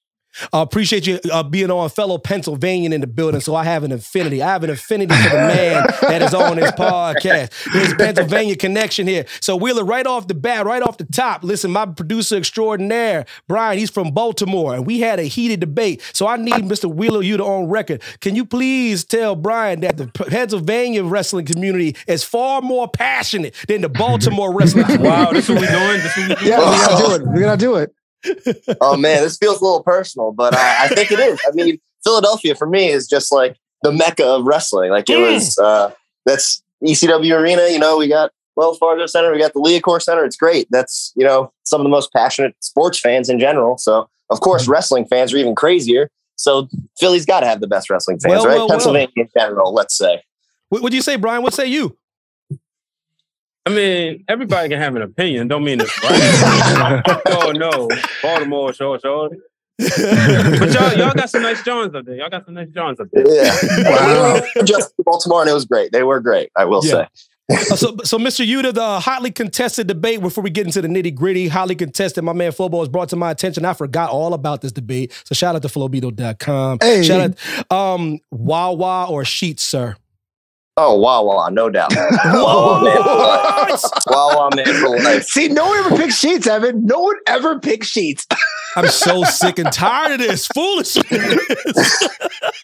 I appreciate you uh, being on fellow Pennsylvanian in the building. So I have an affinity. I have an affinity for the man that is on this podcast. There's Pennsylvania connection here. So Wheeler, right off the bat, right off the top, listen, my producer extraordinaire, Brian, he's from Baltimore, and we had a heated debate. So I need Mr. Wheeler Yuta on record. Can you please tell Brian that the Pennsylvania wrestling community is far more passionate than the Baltimore wrestling community? Wow, this what we're doing? This what we're doing? Yeah, we gotta do it. We gotta do it. Oh man, this feels a little personal, but uh, I think it is. I mean, Philadelphia for me is just like the mecca of wrestling. Like it was. Uh, that's ECW arena. You know, we got Wells Fargo Center, we got the Liacouras Center. It's great. That's you know some of the most passionate sports fans in general. So of course, wrestling fans are even crazier. So Philly's got to have the best wrestling fans, Well, right? well, well. Pennsylvania in general, let's say. What would you say, Brian? What say you? I mean, everybody can have an opinion. Don't mean it's right. oh no, Baltimore, sure, sure. But y'all, y'all got some nice Johns up there. Y'all got some nice Johns up there. Yeah. Wow. Just Baltimore, and it was great. They were great. I will Yeah. say. Uh, so, so Mr. Yuta, the hotly contested debate before we get into the nitty gritty, hotly contested. My man Football was brought to my attention. I forgot all about this debate. So shout out to Flowbeetle.com. Hey. Shout out, um, Wawa or Sheets, sir. Oh, wow, wow, no doubt. Whoa! Wow, man for life. Wow, wow, man for life. See, no one ever picks sheets, Evan. No one ever picks sheets. I'm so sick and tired of this foolishness.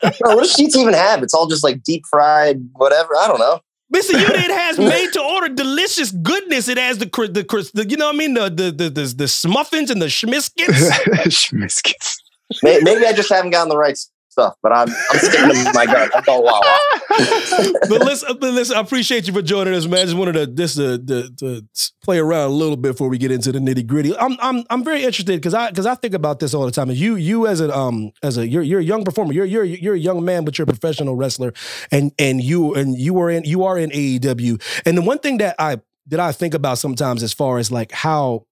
Bro, what does Sheets even have? It's all just like deep fried, whatever. I don't know. Mr. Yuta, it has made to order delicious goodness. It has the, cr- the, the you know what I mean? The, the, the, the, the smuffins and the schmiskets. Schmiskets. May- Maybe I just haven't gotten the right stuff, but I'm I'm sticking to my gun. I'm going Wawa. but listen, but listen, I appreciate you for joining us, man. I just wanted to just to, to, to play around a little bit before we get into the nitty gritty. I'm I'm I'm very interested because I because I think about this all the time. And you you as an um as a you're you're a young performer. You're you're you're a young man, but you're a professional wrestler, and and you and you are in you are in AEW. And the one thing that I that I think about sometimes as far as like how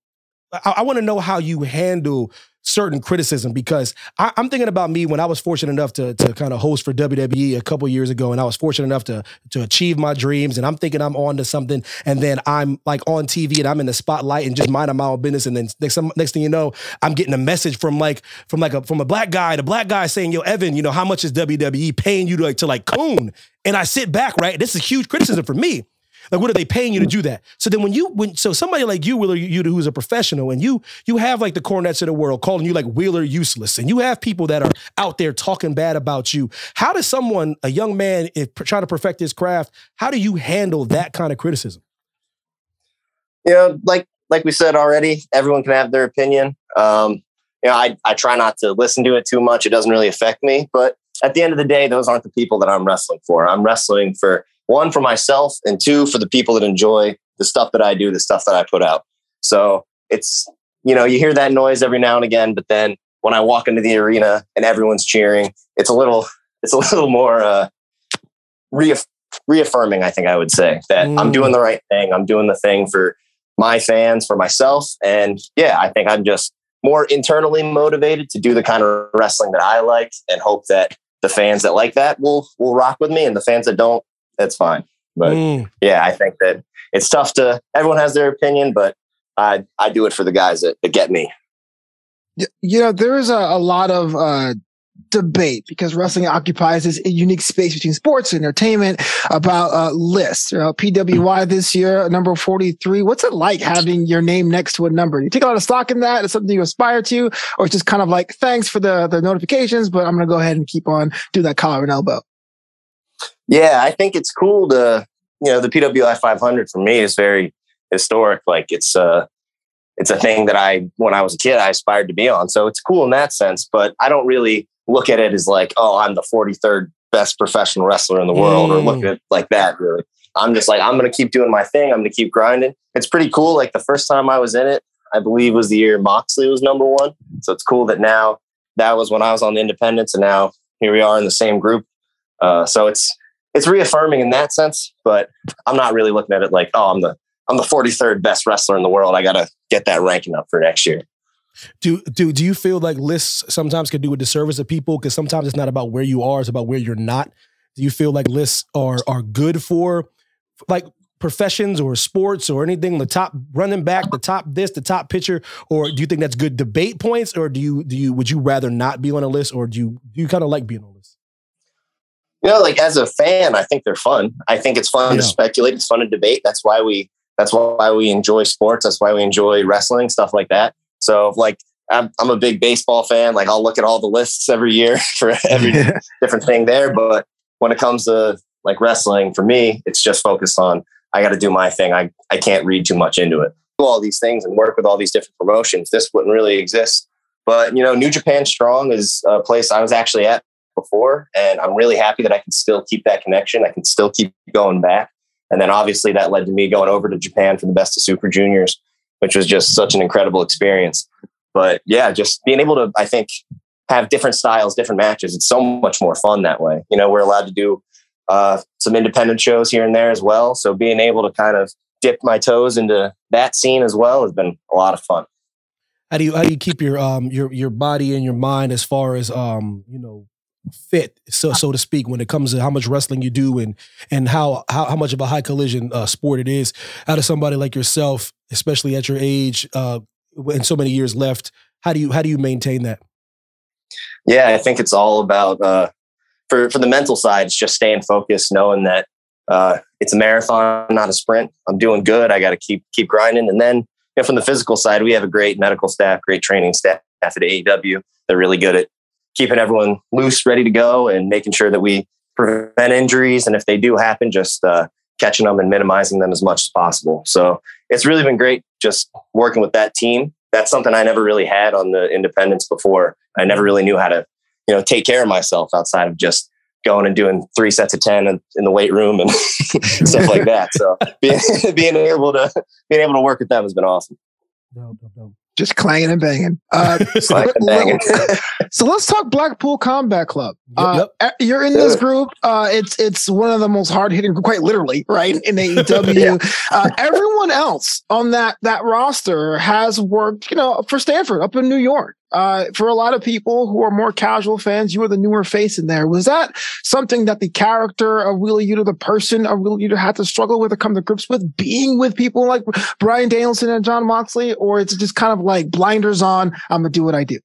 I, I want to know how you handle certain criticism because I, am thinking about me when I was fortunate enough to, to kind of host for WWE a couple years ago, and I was fortunate enough to to achieve my dreams, and I'm thinking I'm on to something, and then I'm like on TV and I'm in the spotlight and just minding my own business, and then next next thing you know, I'm getting a message from like from like a from a black guy, the black guy saying, "Yo, Evan, you know how much is WWE paying you to like to like coon?" And I sit back, right? This is huge criticism for me. Like, what are they paying you to do that? So then when you when so somebody like you, Wheeler, you who's a professional, and you you have like the Cornettes of the world calling you like Wheeler useless, and you have people that are out there talking bad about you. How does someone, a young man, if trying to perfect his craft, how do you handle that kind of criticism? You know, like like we said already, everyone can have their opinion. Um, you know, I I try not to listen to it too much. It doesn't really affect me, but at the end of the day, those aren't the people that I'm wrestling for. I'm wrestling for one for myself and two for the people that enjoy the stuff that I do, the stuff that I put out. So it's, you know, you hear that noise every now and again, but then when I walk into the arena and everyone's cheering, it's a little, it's a little more uh, reaff- reaffirming. I think I would say that mm. I'm doing the right thing. I'm doing the thing for my fans, for myself, and yeah, I think I'm just more internally motivated to do the kind of wrestling that I like, and hope that the fans that like that will will rock with me, and the fans that don't that's fine. But mm. yeah, I think that it's tough to. Everyone has their opinion, but I I do it for the guys that, that get me. You know, there is a, a lot of uh, debate because wrestling occupies this unique space between sports and entertainment about uh, lists. You know, PWI this year, number 43. What's it like having your name next to a number? You take a lot of stock in that? Is something you aspire to? Or it's just kind of like, thanks for the, the notifications, but I'm going to go ahead and keep on do that collar and elbow? Yeah, I think it's cool to, you know, the PWI 500 for me is very historic. Like it's uh it's a thing that I when I was a kid I aspired to be on. So it's cool in that sense, but I don't really look at it as like, oh, I'm the 43rd best professional wrestler in the world mm. or look mm. at it like that really. I'm just like I'm going to keep doing my thing. I'm going to keep grinding. It's pretty cool. Like the first time I was in it, I believe was the year Moxley was number 1. So it's cool that now that was when I was on the independence and now here we are in the same group. Uh, so it's it's reaffirming in that sense, but I'm not really looking at it like, oh, I'm the I'm the 43rd best wrestler in the world. I got to get that ranking up for next year. Do do do you feel like lists sometimes can do a disservice to people because sometimes it's not about where you are, it's about where you're not. Do you feel like lists are are good for like professions or sports or anything? The top running back, the top this, the top pitcher, or do you think that's good debate points, or do you do you would you rather not be on a list, or do you do you kind of like being on a list? You know, like as a fan, I think they're fun. I think it's fun yeah. to speculate. It's fun to debate. That's why we. That's why we enjoy sports. That's why we enjoy wrestling stuff like that. So, like, I'm, I'm a big baseball fan. Like, I'll look at all the lists every year for every different thing there. But when it comes to like wrestling, for me, it's just focused on I got to do my thing. I I can't read too much into it. Do all these things and work with all these different promotions. This wouldn't really exist. But you know, New Japan Strong is a place I was actually at before. And I'm really happy that I can still keep that connection. I can still keep going back. And then obviously that led to me going over to Japan for the best of super juniors, which was just such an incredible experience. But yeah, just being able to, I think, have different styles, different matches. It's so much more fun that way. You know, we're allowed to do uh, some independent shows here and there as well. So being able to kind of dip my toes into that scene as well has been a lot of fun. How do you how do you keep your um your your body and your mind as far as um you know fit, so so to speak, when it comes to how much wrestling you do and and how how, how much of a high collision uh, sport it is. Out of somebody like yourself, especially at your age, uh, and so many years left, how do you how do you maintain that? Yeah, I think it's all about uh, for for the mental side. It's just staying focused, knowing that uh, it's a marathon, not a sprint. I'm doing good. I got to keep keep grinding, and then you know, from the physical side, we have a great medical staff, great training staff at AEW. They're really good at keeping everyone loose, ready to go, and making sure that we prevent injuries. And if they do happen, just uh, catching them and minimizing them as much as possible. So it's really been great just working with that team. That's something I never really had on the independents before. I never really knew how to you know, take care of myself outside of just going and doing three sets of 10 in, the weight room and stuff like that. So being, being able to, being able to work with them has been awesome. Just clanging and banging. Uh, Clanging and banging. so let's talk Blackpool Combat Club. Yep, Uh, yep. You're in this group. Uh, it's it's one of the most hard hitting, quite literally, right in AEW. uh, everyone else on that that roster has worked, you know, for Stamford up in New York. Uh, for a lot of people who are more casual fans, you were the newer face in there. Was that something that the character of Wheeler Yuta, the person of Wheeler Yuta, had to struggle with or come to grips with, being with people like Brian Danielson and Jon Moxley, or it's just kind of like blinders on? I'm gonna do what I do.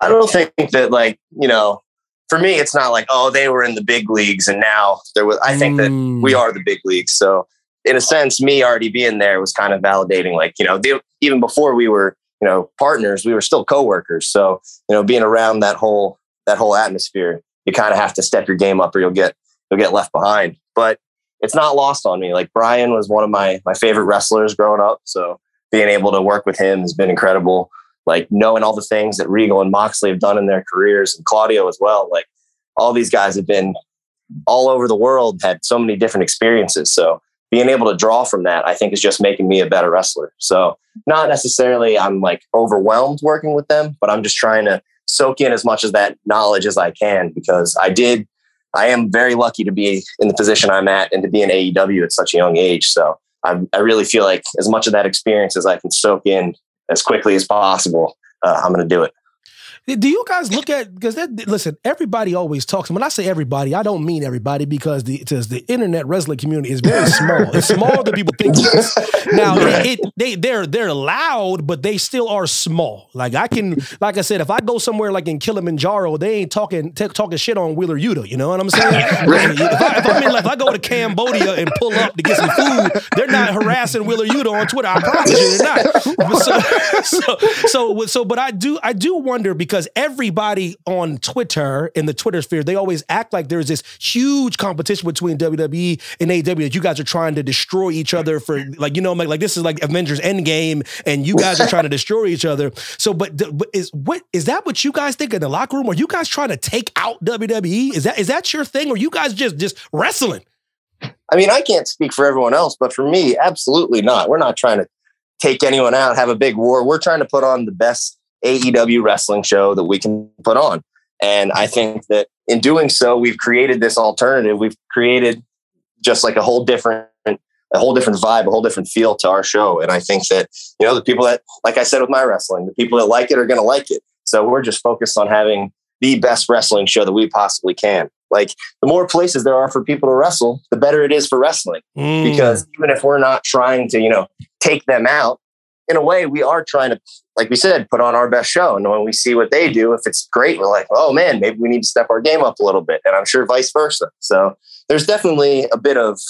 I don't think that like, you know, for me, it's not like, oh, they were in the big leagues and now there was, I think that Mm. we are the big leagues. So in a sense, me already being there was kind of validating, like, you know, they, even before we were, you know, partners, we were still coworkers. So, you know, being around that whole, that whole atmosphere, you kind of have to step your game up or you'll get, you'll get left behind. But it's not lost on me. Like Brian was one of my, my favorite wrestlers growing up. So being able to work with him has been incredible like knowing all the things that Regal and Moxley have done in their careers and Claudio as well. Like all these guys have been all over the world, had so many different experiences. So being able to draw from that, I think is just making me a better wrestler. So not necessarily I'm like overwhelmed working with them, but I'm just trying to soak in as much of that knowledge as I can because I did, I am very lucky to be in the position I'm at and to be in AEW at such a young age. So I'm, I really feel like as much of that experience as I can soak in as quickly as possible, uh, I'm going to do it. Do you guys look at because that listen? Everybody always talks. When I say everybody, I don't mean everybody because the because the internet wrestling community is very small. it's smaller than people think. It is. Now it, it, they they're they're loud, but they still are small. Like I can, like I said, if I go somewhere like in Kilimanjaro, they ain't talking t- talking shit on Wheeler Yuta. You know what I'm saying? If, I, if I'm in, like, if I go to Cambodia and pull up to get some food, they're not harassing Wheeler Yuta on Twitter. I promise you, they're not. So, so, so, so, but I do, I do wonder because everybody on Twitter in the Twitter sphere, they always act like there's this huge competition between WWE and AEW that you guys are trying to destroy each other for, like, you know, like, like this is like Avengers Endgame, and you guys are trying to destroy each other. So, but, but is what is that what you guys think in the locker room? Are you guys trying to take out WWE? Is that is that your thing, or you guys just just wrestling? I mean, I can't speak for everyone else, but for me, absolutely not. We're not trying to take anyone out, have a big war. We're trying to put on the best AEW wrestling show that we can put on. And I think that in doing so, we've created this alternative. We've created just like a whole different, a whole different vibe, a whole different feel to our show. And I think that, you know, the people that, like I said with my wrestling, the people that like it are going to like it. So we're just focused on having the best wrestling show that we possibly can. Like the more places there are for people to wrestle, the better it is for wrestling Mm. because even if we're not trying to, you know, take them out, in a way, we are trying to, like we said, put on our best show. And when we see what they do, if it's great, we're like, oh man, maybe we need to step our game up a little bit. And I'm sure vice versa. So there's definitely a bit of,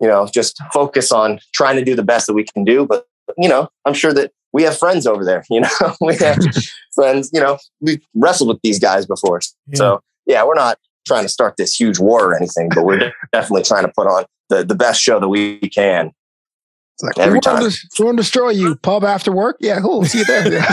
you know, just focus on trying to do the best that we can do. But, you know, I'm sure that we have friends over there, you know, we have friends, you know, we've wrestled with these guys before. So yeah, we're not trying to start this huge war or anything, but we're definitely trying to put on the, the best show that we can. It's like, Every we want time. to, we want to destroy you. Pub after work? Yeah, cool. See you there.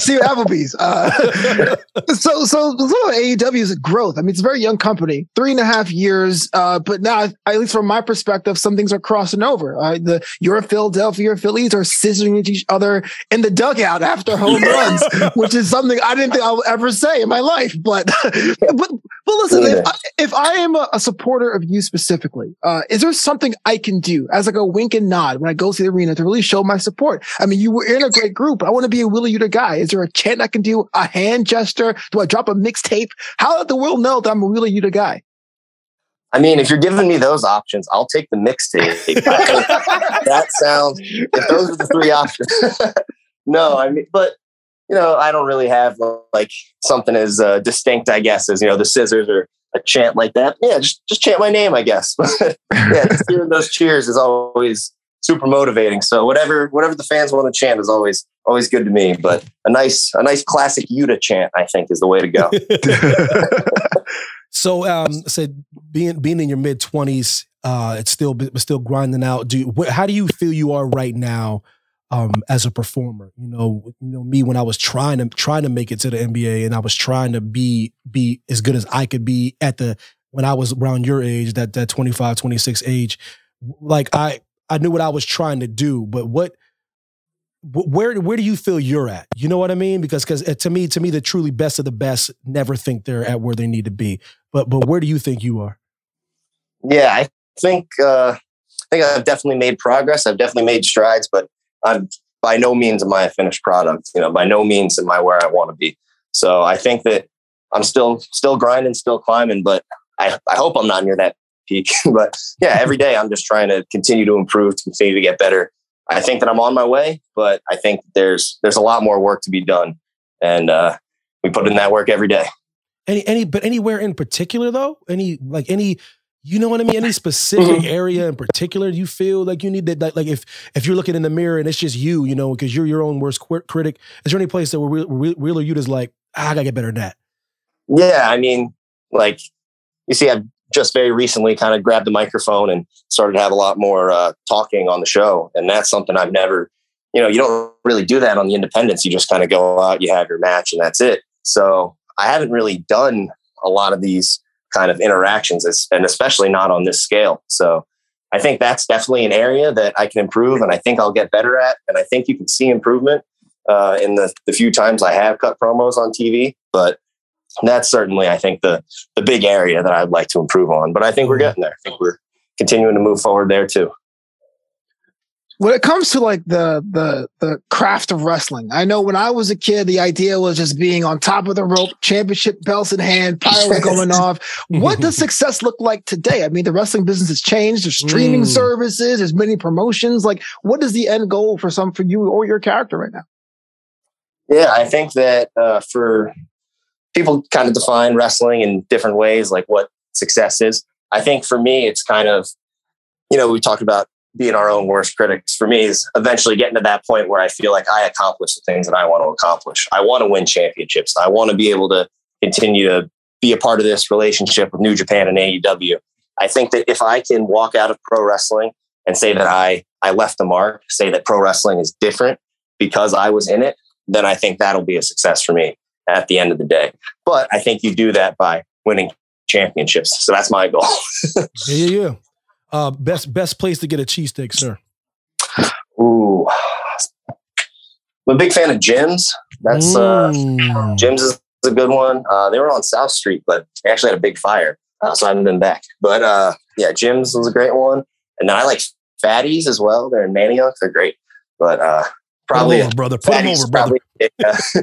See you at Applebee's. Uh, so, so the little AEW's growth. I mean, it's a very young company, three and a half years. Uh, but now, at least from my perspective, some things are crossing over. Uh, the your Philadelphia Phillies are scissoring into each other in the dugout after home runs, which is something I didn't think I'll ever say in my life. But, but, but listen, if I, if I am a, a supporter of you specifically, uh, is there something I can do as like a wink and nod when I go to the arena to really show my support? I mean, you were in a great group. I want to be a Wheeler Yuta guy. Is there a chant I can do? A hand gesture? Do I drop a mixtape? How let the world know that I'm a Wheeler Yuta guy? I mean, if you're giving me those options, I'll take the mixtape. that sounds, if those are the three options. no, I mean, but, you know, I don't really have like something as uh, distinct, I guess, as, you know, the scissors or a chant like that. Yeah, just, just chant my name, I guess. yeah, just hearing those cheers is always super motivating. So whatever, whatever the fans want to chant is always, always good to me. But a nice, a nice classic Yuta chant, I think, is the way to go. So, um, said being being in your mid twenties, uh, it's still still grinding out. Do you, how do you feel you are right now? um, as a performer. You know, you know me when I was trying to trying to make it to the NBA and I was trying to be be as good as I could be at the when I was around your age, that that 25, 26 age. Like I I knew what I was trying to do, but what where where do you feel you're at? You know what I mean? Because because to me to me the truly best of the best never think they're at where they need to be. But but where do you think you are? Yeah, I think uh, I think I've definitely made progress. I've definitely made strides, but I'm by no means am I a finished product. You know, by no means am I where I want to be. So I think that I'm still still grinding, still climbing, but I, I hope I'm not near that peak. but yeah, every day I'm just trying to continue to improve, to continue to get better. I think that I'm on my way, but I think there's there's a lot more work to be done, and uh, we put in that work every day. Any any but anywhere in particular though? Any like any you know what I mean? Any specific area in particular you feel like you need to like, like if if you're looking in the mirror and it's just you, you know, because you're your own worst qu- critic. Is there any place that where or you just like ah, I gotta get better than that? Yeah, I mean, like you see, I've just very recently kind of grabbed the microphone and started to have a lot more uh, talking on the show, and that's something I've never, you know, you don't really do that on the independents. You just kind of go out, you have your match, and that's it. So I haven't really done a lot of these kind of interactions, and especially not on this scale. So I think that's definitely an area that I can improve, and I think I'll get better at. And I think you can see improvement uh, in the the few times I have cut promos on TV. But that's certainly, I think, the the big area that I'd like to improve on. But I think we're getting there. I think we're continuing to move forward there too when it comes to like the the the craft of wrestling, I know when I was a kid, the idea was just being on top of the rope, championship belts in hand, pyro going off. What does success look like today? I mean, the wrestling business has changed. There's streaming mm. services. There's many promotions. Like, what is the end goal for some for you or your character right now? Yeah, I think that uh, for people, kind of define wrestling in different ways, like what success is. I think for me, it's kind of you know, we talked about being our own worst critics for me is eventually getting to that point where I feel like I accomplish the things that I want to accomplish. I want to win championships. I want to be able to continue to be a part of this relationship with New Japan and AEW. I think that if I can walk out of pro wrestling and say that I I left the mark, say that pro wrestling is different because I was in it, then I think that'll be a success for me at the end of the day. But I think you do that by winning championships. So that's my goal. yeah, yeah, yeah. Uh, best best place to get a cheesesteak, sir. Ooh, I'm a big fan of Jim's. That's uh, mm. Jim's is a good one. Uh, they were on South Street, but they actually had a big fire, uh, so I haven't been back. But uh, yeah, Jim's was a great one, and then I like Fatties as well. They're in Manayunk. They're great, but uh, probably over, brother. Put them over, brother. Probably, yeah,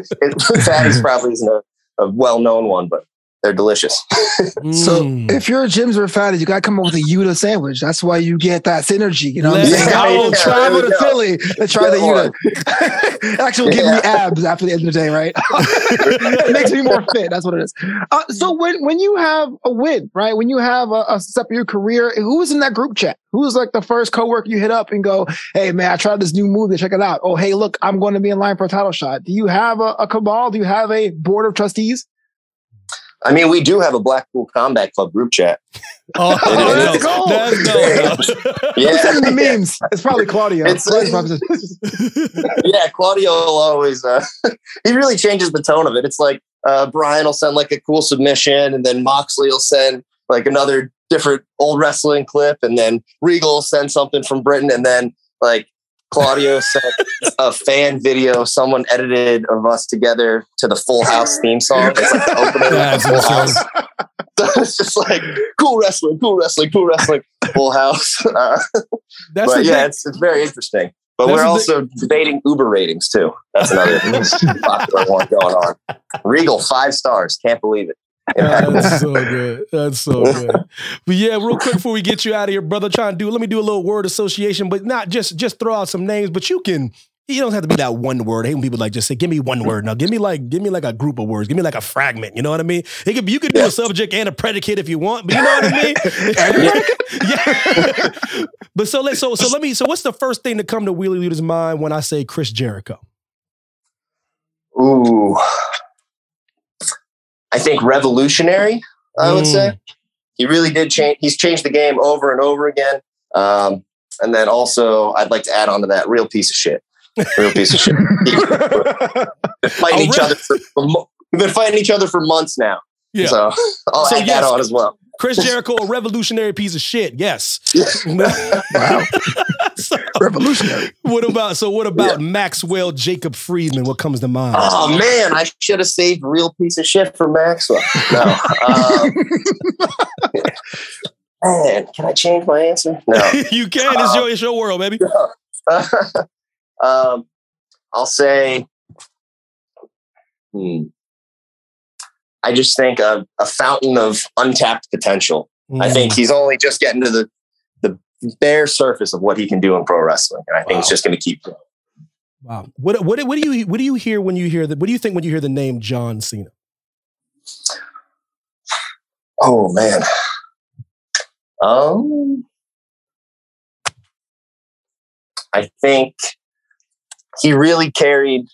Fatties probably isn't a, a well known one, but they're delicious. so mm. if you're a Jim's or Fatty, you got to come up with a Yuta sandwich. That's why you get that synergy. You know what I'm saying? Go, yeah, travel to Philly and try the Yuta. Actually, will give yeah. me abs after the end of the day, right? it makes me more fit. That's what it is. Uh, so when, when you have a win, right? When you have a, a step of your career, who was in that group chat? Who's like the first coworker you hit up and go, "Hey man, I tried this new move. Check it out." Oh, hey, look, I'm going to be in line for a title shot. Do you have a, a cabal? Do you have a board of trustees? I mean, we do have a Blackpool Combat Club group chat. Oh, let's go. Let's go. yeah. Who's sending the memes? It's probably Claudio. It's, yeah, Claudio will always, uh, he really changes the tone of it. It's like uh, Brian will send like a cool submission, and then Moxley will send like another different old wrestling clip, and then Regal will send something from Britain, and then like Claudio sent a fan video someone edited of us together to the Full House theme song. It's like the opening of Full House. So it's just like cool wrestling, cool wrestling, cool wrestling, Full House. Uh, That's but yeah, it's, it's very interesting. But That's we're also thing. debating Uber ratings too. That's another popular one going on. Regal five stars. Can't believe it. That's so good. That's so good. But yeah, real quick before we get you out of here, brother, trying to do let me do a little word association, but not just just throw out some names, but you can you don't have to be that one word. I hate when people like just say, "Give me one word." Now, give me like, give me like a group of words. Give me like a fragment. You know what I mean? It could be, you could do a subject and a predicate if you want, but you know what I mean? yeah. but so let's so so let me. So what's the first thing to come to Wheeler Yuta's mind when I say Chris Jericho? Ooh, I think revolutionary. I would mm. say he really did change. He's changed the game over and over again. Um, and then also, I'd like to add on to that real piece of shit. Real piece of shit. Been fighting Oh, each really? other for, for mo- we've been fighting each other for months now. Yeah. So I'll So, add yes. that on as well. Chris Jericho, a revolutionary piece of shit. Yes. Wow. So, Revolutionary. what about so? What about Maxwell Jacob Friedman? What comes to mind? Oh man, I should have saved real piece of shit for Maxwell. No. Um, man, can I change my answer? No. you can. It's your it's your world, baby. um, I'll say, hmm, I just think a, a fountain of untapped potential. I Mm. think he's only just getting to the the bare surface of what he can do in pro wrestling, and I think it's just going to keep growing. Wow. What what what do you what do you hear when you hear the what do you think when you hear the name John Cena? Oh man. Um, I think he really carried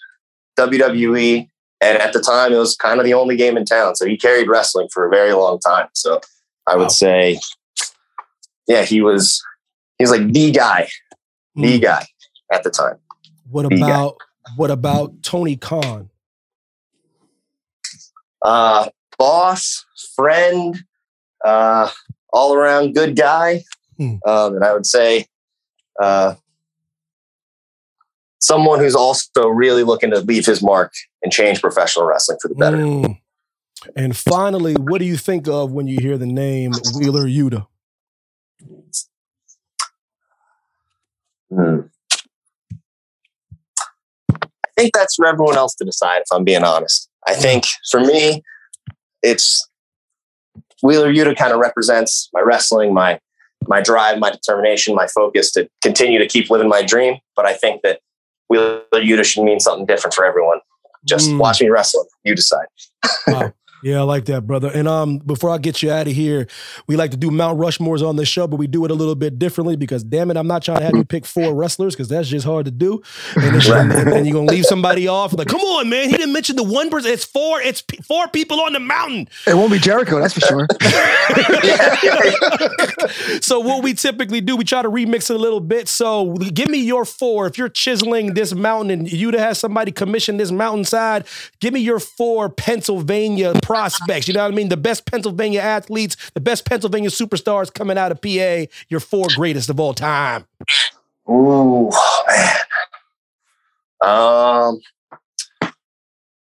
WWE, and at the time, it was kind of the only game in town. So he carried wrestling for a very long time. So I would Wow. say, yeah, he was he was like the guy, the Mm. guy at the time. What The guy. about what about Tony Khan? Uh, boss, friend, uh, all around good guy. Hmm. Um, and I would say uh, someone who's also really looking to leave his mark and change professional wrestling for the better. Mm. And finally, what do you think of when you hear the name Wheeler Yuta? Hmm. I think that's for everyone else to decide, if I'm being honest. I think for me, it's Wheeler Yuta kind of represents my wrestling, my my drive, my determination, my focus to continue to keep living my dream. But I think that Wheeler Yuta should mean something different for everyone. Just Mm. watch me wrestle. You decide. Wow. Yeah, I like that, brother. And um, before I get you out of here, we like to do Mount Rushmores on the show, but we do it a little bit differently because, damn it, I'm not trying to have you pick four wrestlers because that's just hard to do. And, it's, and, then you're gonna leave somebody off. Like, come on, man, he didn't mention the one person. It's four. It's p- four people on the mountain. It won't be Jericho, that's for sure. so what we typically do, we try to remix it a little bit. So give me your four. If you're chiseling this mountain and you to have somebody commission this mountainside, give me your four Pennsylvania prospects. You know what I mean? The best Pennsylvania athletes, the best Pennsylvania superstars coming out of PA. Your four greatest of all time. Ooh, man. Um, I'm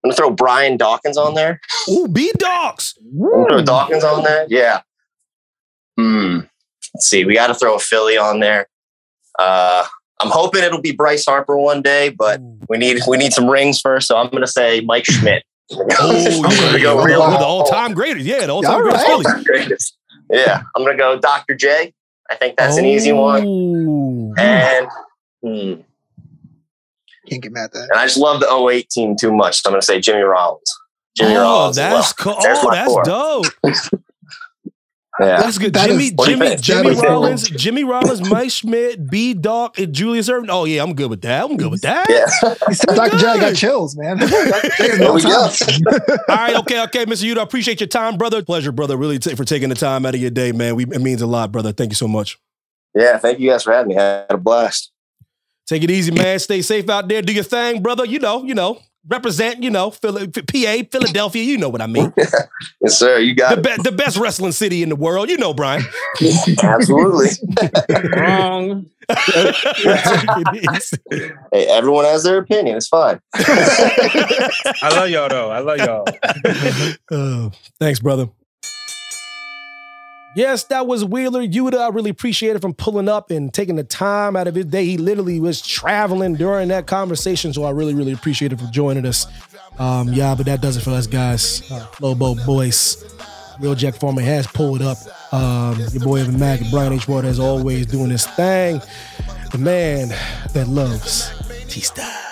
gonna throw Brian Dawkins on there. Ooh, B dogs. Throw Dawkins on there. Yeah. Hmm. Let's see. We got to throw a Philly on there. Uh, I'm hoping it'll be Bryce Harper one day, but we need we need some rings first. So I'm gonna say Mike Schmidt. Oh, I'm gonna go real the all-time greatest. Yeah, the all-time greatest right. Philly. greatest. Yeah, I'm gonna go Dr. J. I think that's an easy one. And hmm, Can't get mad at that. and I just love the 08 team too much. So I'm gonna say Jimmy Rollins. Jimmy oh, Rollins. as that's well. cool. Oh, that's four. dope. Yeah. That's good. That Jimmy, is- What Jimmy. Jimmy What do you think? Rollins, Jimmy Rollins, Mike Schmidt, B Doc, and Julius Erving. Oh yeah, I'm good with that. I'm good with that. Yeah. He said Dr. J, I got chills, man. Dr. J is There no time. All right, okay, okay, Mr. Yuta. I appreciate your time, brother. Pleasure, brother. Really ta- for taking the time out of your day, man. We, it means a lot, brother. Thank you so much. Yeah. Thank you guys for having me. I had a blast. Take it easy, man. Stay safe out there. Do your thing, brother. You know, you know. Represent, you know, Phila- PA, Philadelphia. You know what I mean. Yes, sir. You The, got it. be- the best wrestling city in the world. You know, Brian. Absolutely. Wrong. Take it easy. hey, everyone has their opinion. It's fine. I love y'all though. I love y'all. Uh, thanks, brother. Yes, that was Wheeler Yuta. I really appreciate it from pulling up and taking the time out of his day. He literally was traveling during that conversation, so I really, really appreciate it for joining us. Um, yeah, but that does it for us, guys. Uh, Flobo Boyce. Real Jack Farmer has pulled up. Um, your boy Evan Mack and Brian H. As always, doing his thing. The man that loves T-Style.